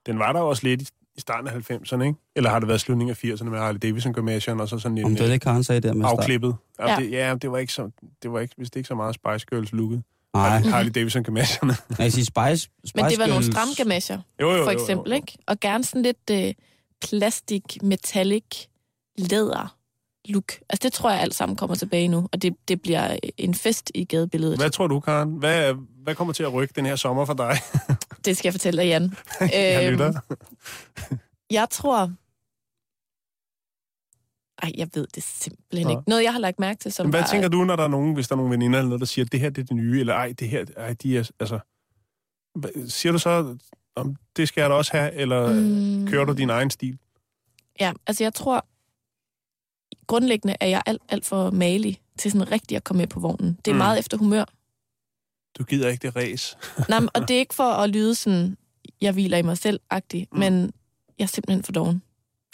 Den var der også lidt i, starten af 90'erne, ikke? Eller har det været slutningen af 80'erne med Harley Davidson gymnasieren og så sådan en Om det var øh, det, Karen sagde der med afklippet? Ja, Ja. det, ja, det var ikke så, det var ikke, vist ikke så meget Spice Girls looket. Nej, Harley Davidson gymnasierne. jeg kan sige Spice, Spice Men det var nogle stramme gamasjer, Jo, jo, for jo, eksempel, jo. ikke? Og gerne sådan lidt øh, plastik, metallic, læder look. Altså det tror jeg alt sammen kommer tilbage nu, og det, det bliver en fest i gadebilledet. Hvad tror du, Karen? Hvad, hvad kommer til at rykke den her sommer for dig? Det skal jeg fortælle dig, Jan. Jeg Øhm, lytter. Jeg tror... Ej, jeg ved det simpelthen Nå. ikke. Noget, jeg har lagt mærke til, som Men hvad var- tænker du, når der er nogen, hvis der er nogle veninder eller noget, der siger, at det her det er det nye, eller ej, det her, ej, de er, altså... Siger du så, om det skal jeg da også have, eller mm. kører du din egen stil? Ja, altså jeg tror... Grundlæggende er jeg alt, alt for malig til sådan rigtig at komme med på vognen. Det er mm. meget efter humør. Du gider ikke det ræs. Nej, men- og det er ikke for at lyde sådan, jeg hviler i mig selv-agtig, mm. men jeg er simpelthen for doven.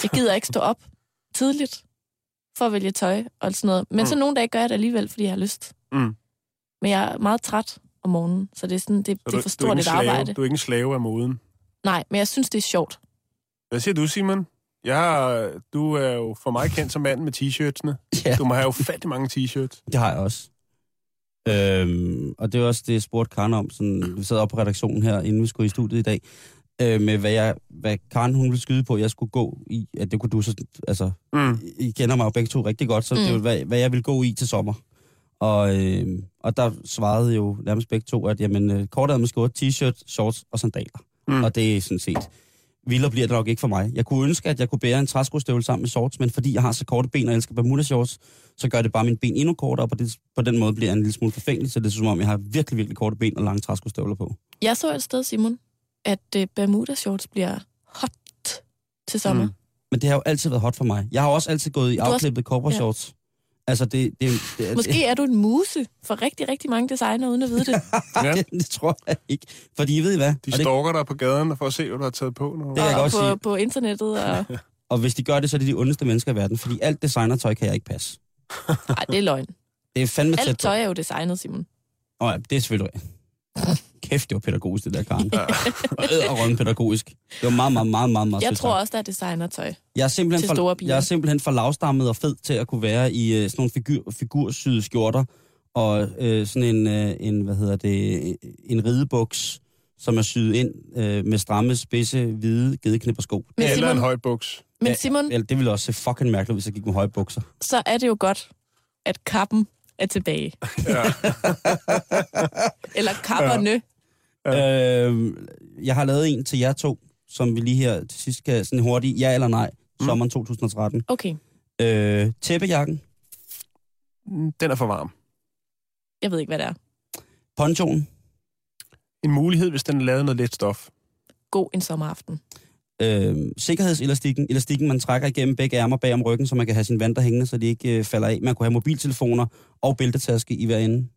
Jeg gider ikke stå op tidligt for at vælge tøj og sådan noget. Men Mm. så nogle dage gør jeg det alligevel, fordi jeg har lyst. Mm. Men jeg er meget træt om morgenen, så det er, sådan, det, Så det du, er for du, stort ikke en et slave, arbejde. du er ikke en slave af moden. Nej, men jeg synes, det er sjovt. Hvad siger du, Simon? Jeg har, du er jo for mig kendt som manden med t-shirtsene. Ja. Du må have ufattelig mange t-shirts. Det har jeg også. Øhm, og det er også det, jeg spurgte Karen om. Sådan, vi sad op på redaktionen her, inden vi skulle i studiet i dag. Øh, med hvad, jeg, hvad Karen hun ville skyde på, jeg skulle gå i. At det kunne du så... Altså, Mm. I kender mig jo begge to rigtig godt, så mm. det var, hvad, hvad jeg ville gå i til sommer. Og, øh, og der svarede jo nærmest begge to, at jamen, øh, kortærmet skjort, t-shirt, shorts og sandaler. Mm. Og det er sådan set... vildere bliver det nok ikke for mig. Jeg kunne ønske, at jeg kunne bære en træskostøvle sammen med shorts, men fordi jeg har så korte ben og elsker Bermuda shorts, så gør det bare mine ben endnu kortere, og på, det, på den måde bliver jeg en lille smule forfængelig, så det er som om, jeg har virkelig, virkelig korte ben og lange træskostøvler på. Jeg så et sted, Simon, at øh, Bermuda shorts bliver hot til sommer. Mm. Men det har jo altid været hot for mig. Jeg har også altid gået i har også- afklippet corporate ja. shorts. Altså, det... det, det Måske er du en muse for rigtig, rigtig mange designer, uden at vide det. Ja. det, det tror jeg ikke. Fordi, ved I hvad? De og, det, stalker dig på gaden for at se, hvad du har taget på. Nu. Det kan jeg og godt på, sige. på internettet. Og... og hvis de gør det, så er det de ondeste mennesker i verden. Fordi alt designertøj kan jeg ikke passe. Nej, det er løgn. Det er fandme tæt Alt på. tøj er jo designet, Simon. Åh ja, det er selvfølgelig rigtigt. Kæft, det var pædagogisk, det der, Karen. og æderrømme pædagogisk. Det var meget, meget, meget, meget, meget Jeg tror også, der er designertøj. jeg er simpelthen til for. Jeg er simpelthen for lavstammet og fed til at kunne være i øh, sådan nogle figur, figursyde skjorter, og øh, sådan en, øh, en, hvad hedder det, en ridebuks, som er syet ind øh, med stramme, spidse, hvide gedeknippersko. Men Eller en Simon, høj buks. men Simon, Eller, det ville også se fucking mærkeligt, hvis jeg gik med høje bukser. så er det jo godt, at kappen er tilbage. Ja. Eller kapperne. Ja. Øh, jeg har lavet en til jer to, som vi lige her til sidst kan sådan hurtigt, ja eller nej, Mm. sommeren 2013. Okay, Øh, tæppejakken, Den er for varm. jeg ved ikke, hvad det er. ponchoen, En mulighed, hvis den er lavet noget let stof. God en sommeraften. øh, sikkerhedselastikken, elastikken, man trækker igennem begge ærmer bag om ryggen, så man kan have sine vanter hængende, så de ikke øh, falder af. Man kunne have mobiltelefoner og bæltetaske i hver ende.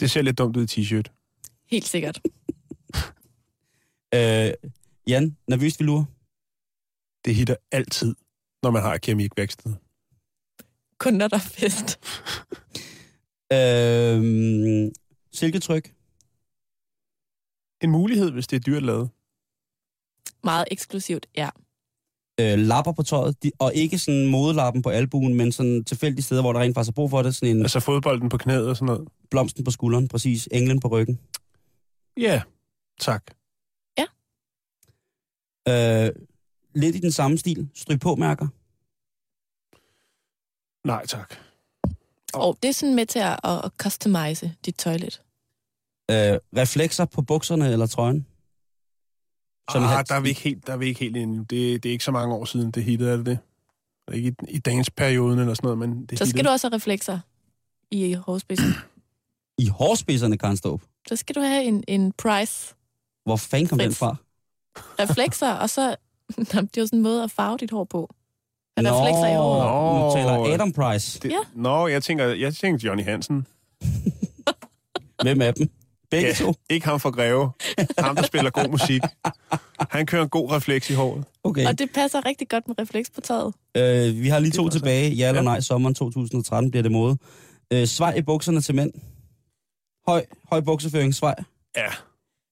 Det ser lidt dumt ud i t-shirt. Helt sikkert. Øh, Jan, nervøst vi lurer? Det hitter altid, når man har keramikvæksted. Kun når der er fest. Øh, silketryk, En mulighed, hvis det er dyrt lavet. Meget eksklusivt, ja. øh, lapper på tøjet, de, og ikke sådan modelappen på albuen, men sådan tilfældige steder, hvor der rent faktisk er brug for det. Sådan en Altså fodbolden på knæet og sådan noget. blomsten på skulderen, præcis. Englen på ryggen. Ja, tak. Øh, lidt i den samme stil. Stryg på mærker. Nej, tak. Og det er sådan med til at, at, customize dit toilet. Øh, reflekser på bukserne eller trøjen. Som ah, har- der er vi ikke helt, der er vi ikke helt inde. Det, det er ikke så mange år siden, det hittede, er det det? Ikke i, i dansperioden eller sådan noget, men det Så skal hittede. du også have reflekser i hårspidsen. I hårspidserne, Karen Ståb. Så skal du have en, en price Hvor fanden kom den Refleks. fra? reflekser, og så... Jamen, det er jo sådan en måde at farve dit hår på. Nå, reflekser i håret. Nu taler Adam Price. Det, Ja. Nå, jeg tænker, jeg tænker Johnny Hansen. Hvem af dem? Begge Ja, to? ikke ham fra Greve. Ham, der spiller god musik. Han kører en god refleks i håret. Okay. Og det passer rigtig godt med refleks på tøjet. Øh, vi har lige Det to passer. tilbage. Ja eller nej, sommeren 2013 bliver det mode. Øh, svej i bukserne til mænd. Høj, høj bukseføring, svej. Ja,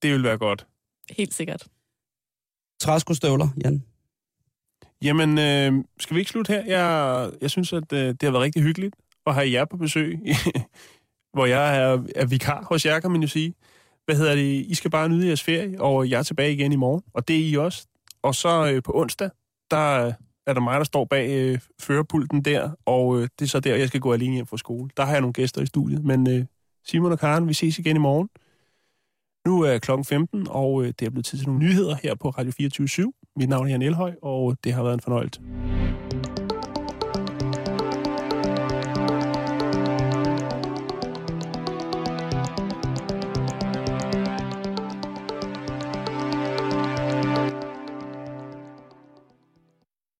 det vil være godt. Helt sikkert. Træskostøvler, Jan. Jamen, øh, skal vi ikke slutte her? Jeg, jeg synes, at øh, det har været rigtig hyggeligt at have jer på besøg, hvor jeg er, er vikar hos jer, kan man jo sige. Hvad hedder det? I skal bare nyde jeres ferie, og jeg er tilbage igen i morgen, og det er I også. Og så øh, på onsdag, der er der mig, der står bag øh, førerpulten der, og øh, det er så der, jeg skal gå alene hjem fra skole. Der har jeg nogle gæster i studiet, men øh, Simon og Karen, vi ses igen i morgen. Nu er klokken 15, og øh, det er blevet tid til nogle nyheder her på Radio 24 Mit navn er Jan Elhøj, og det har været en fornøjelse.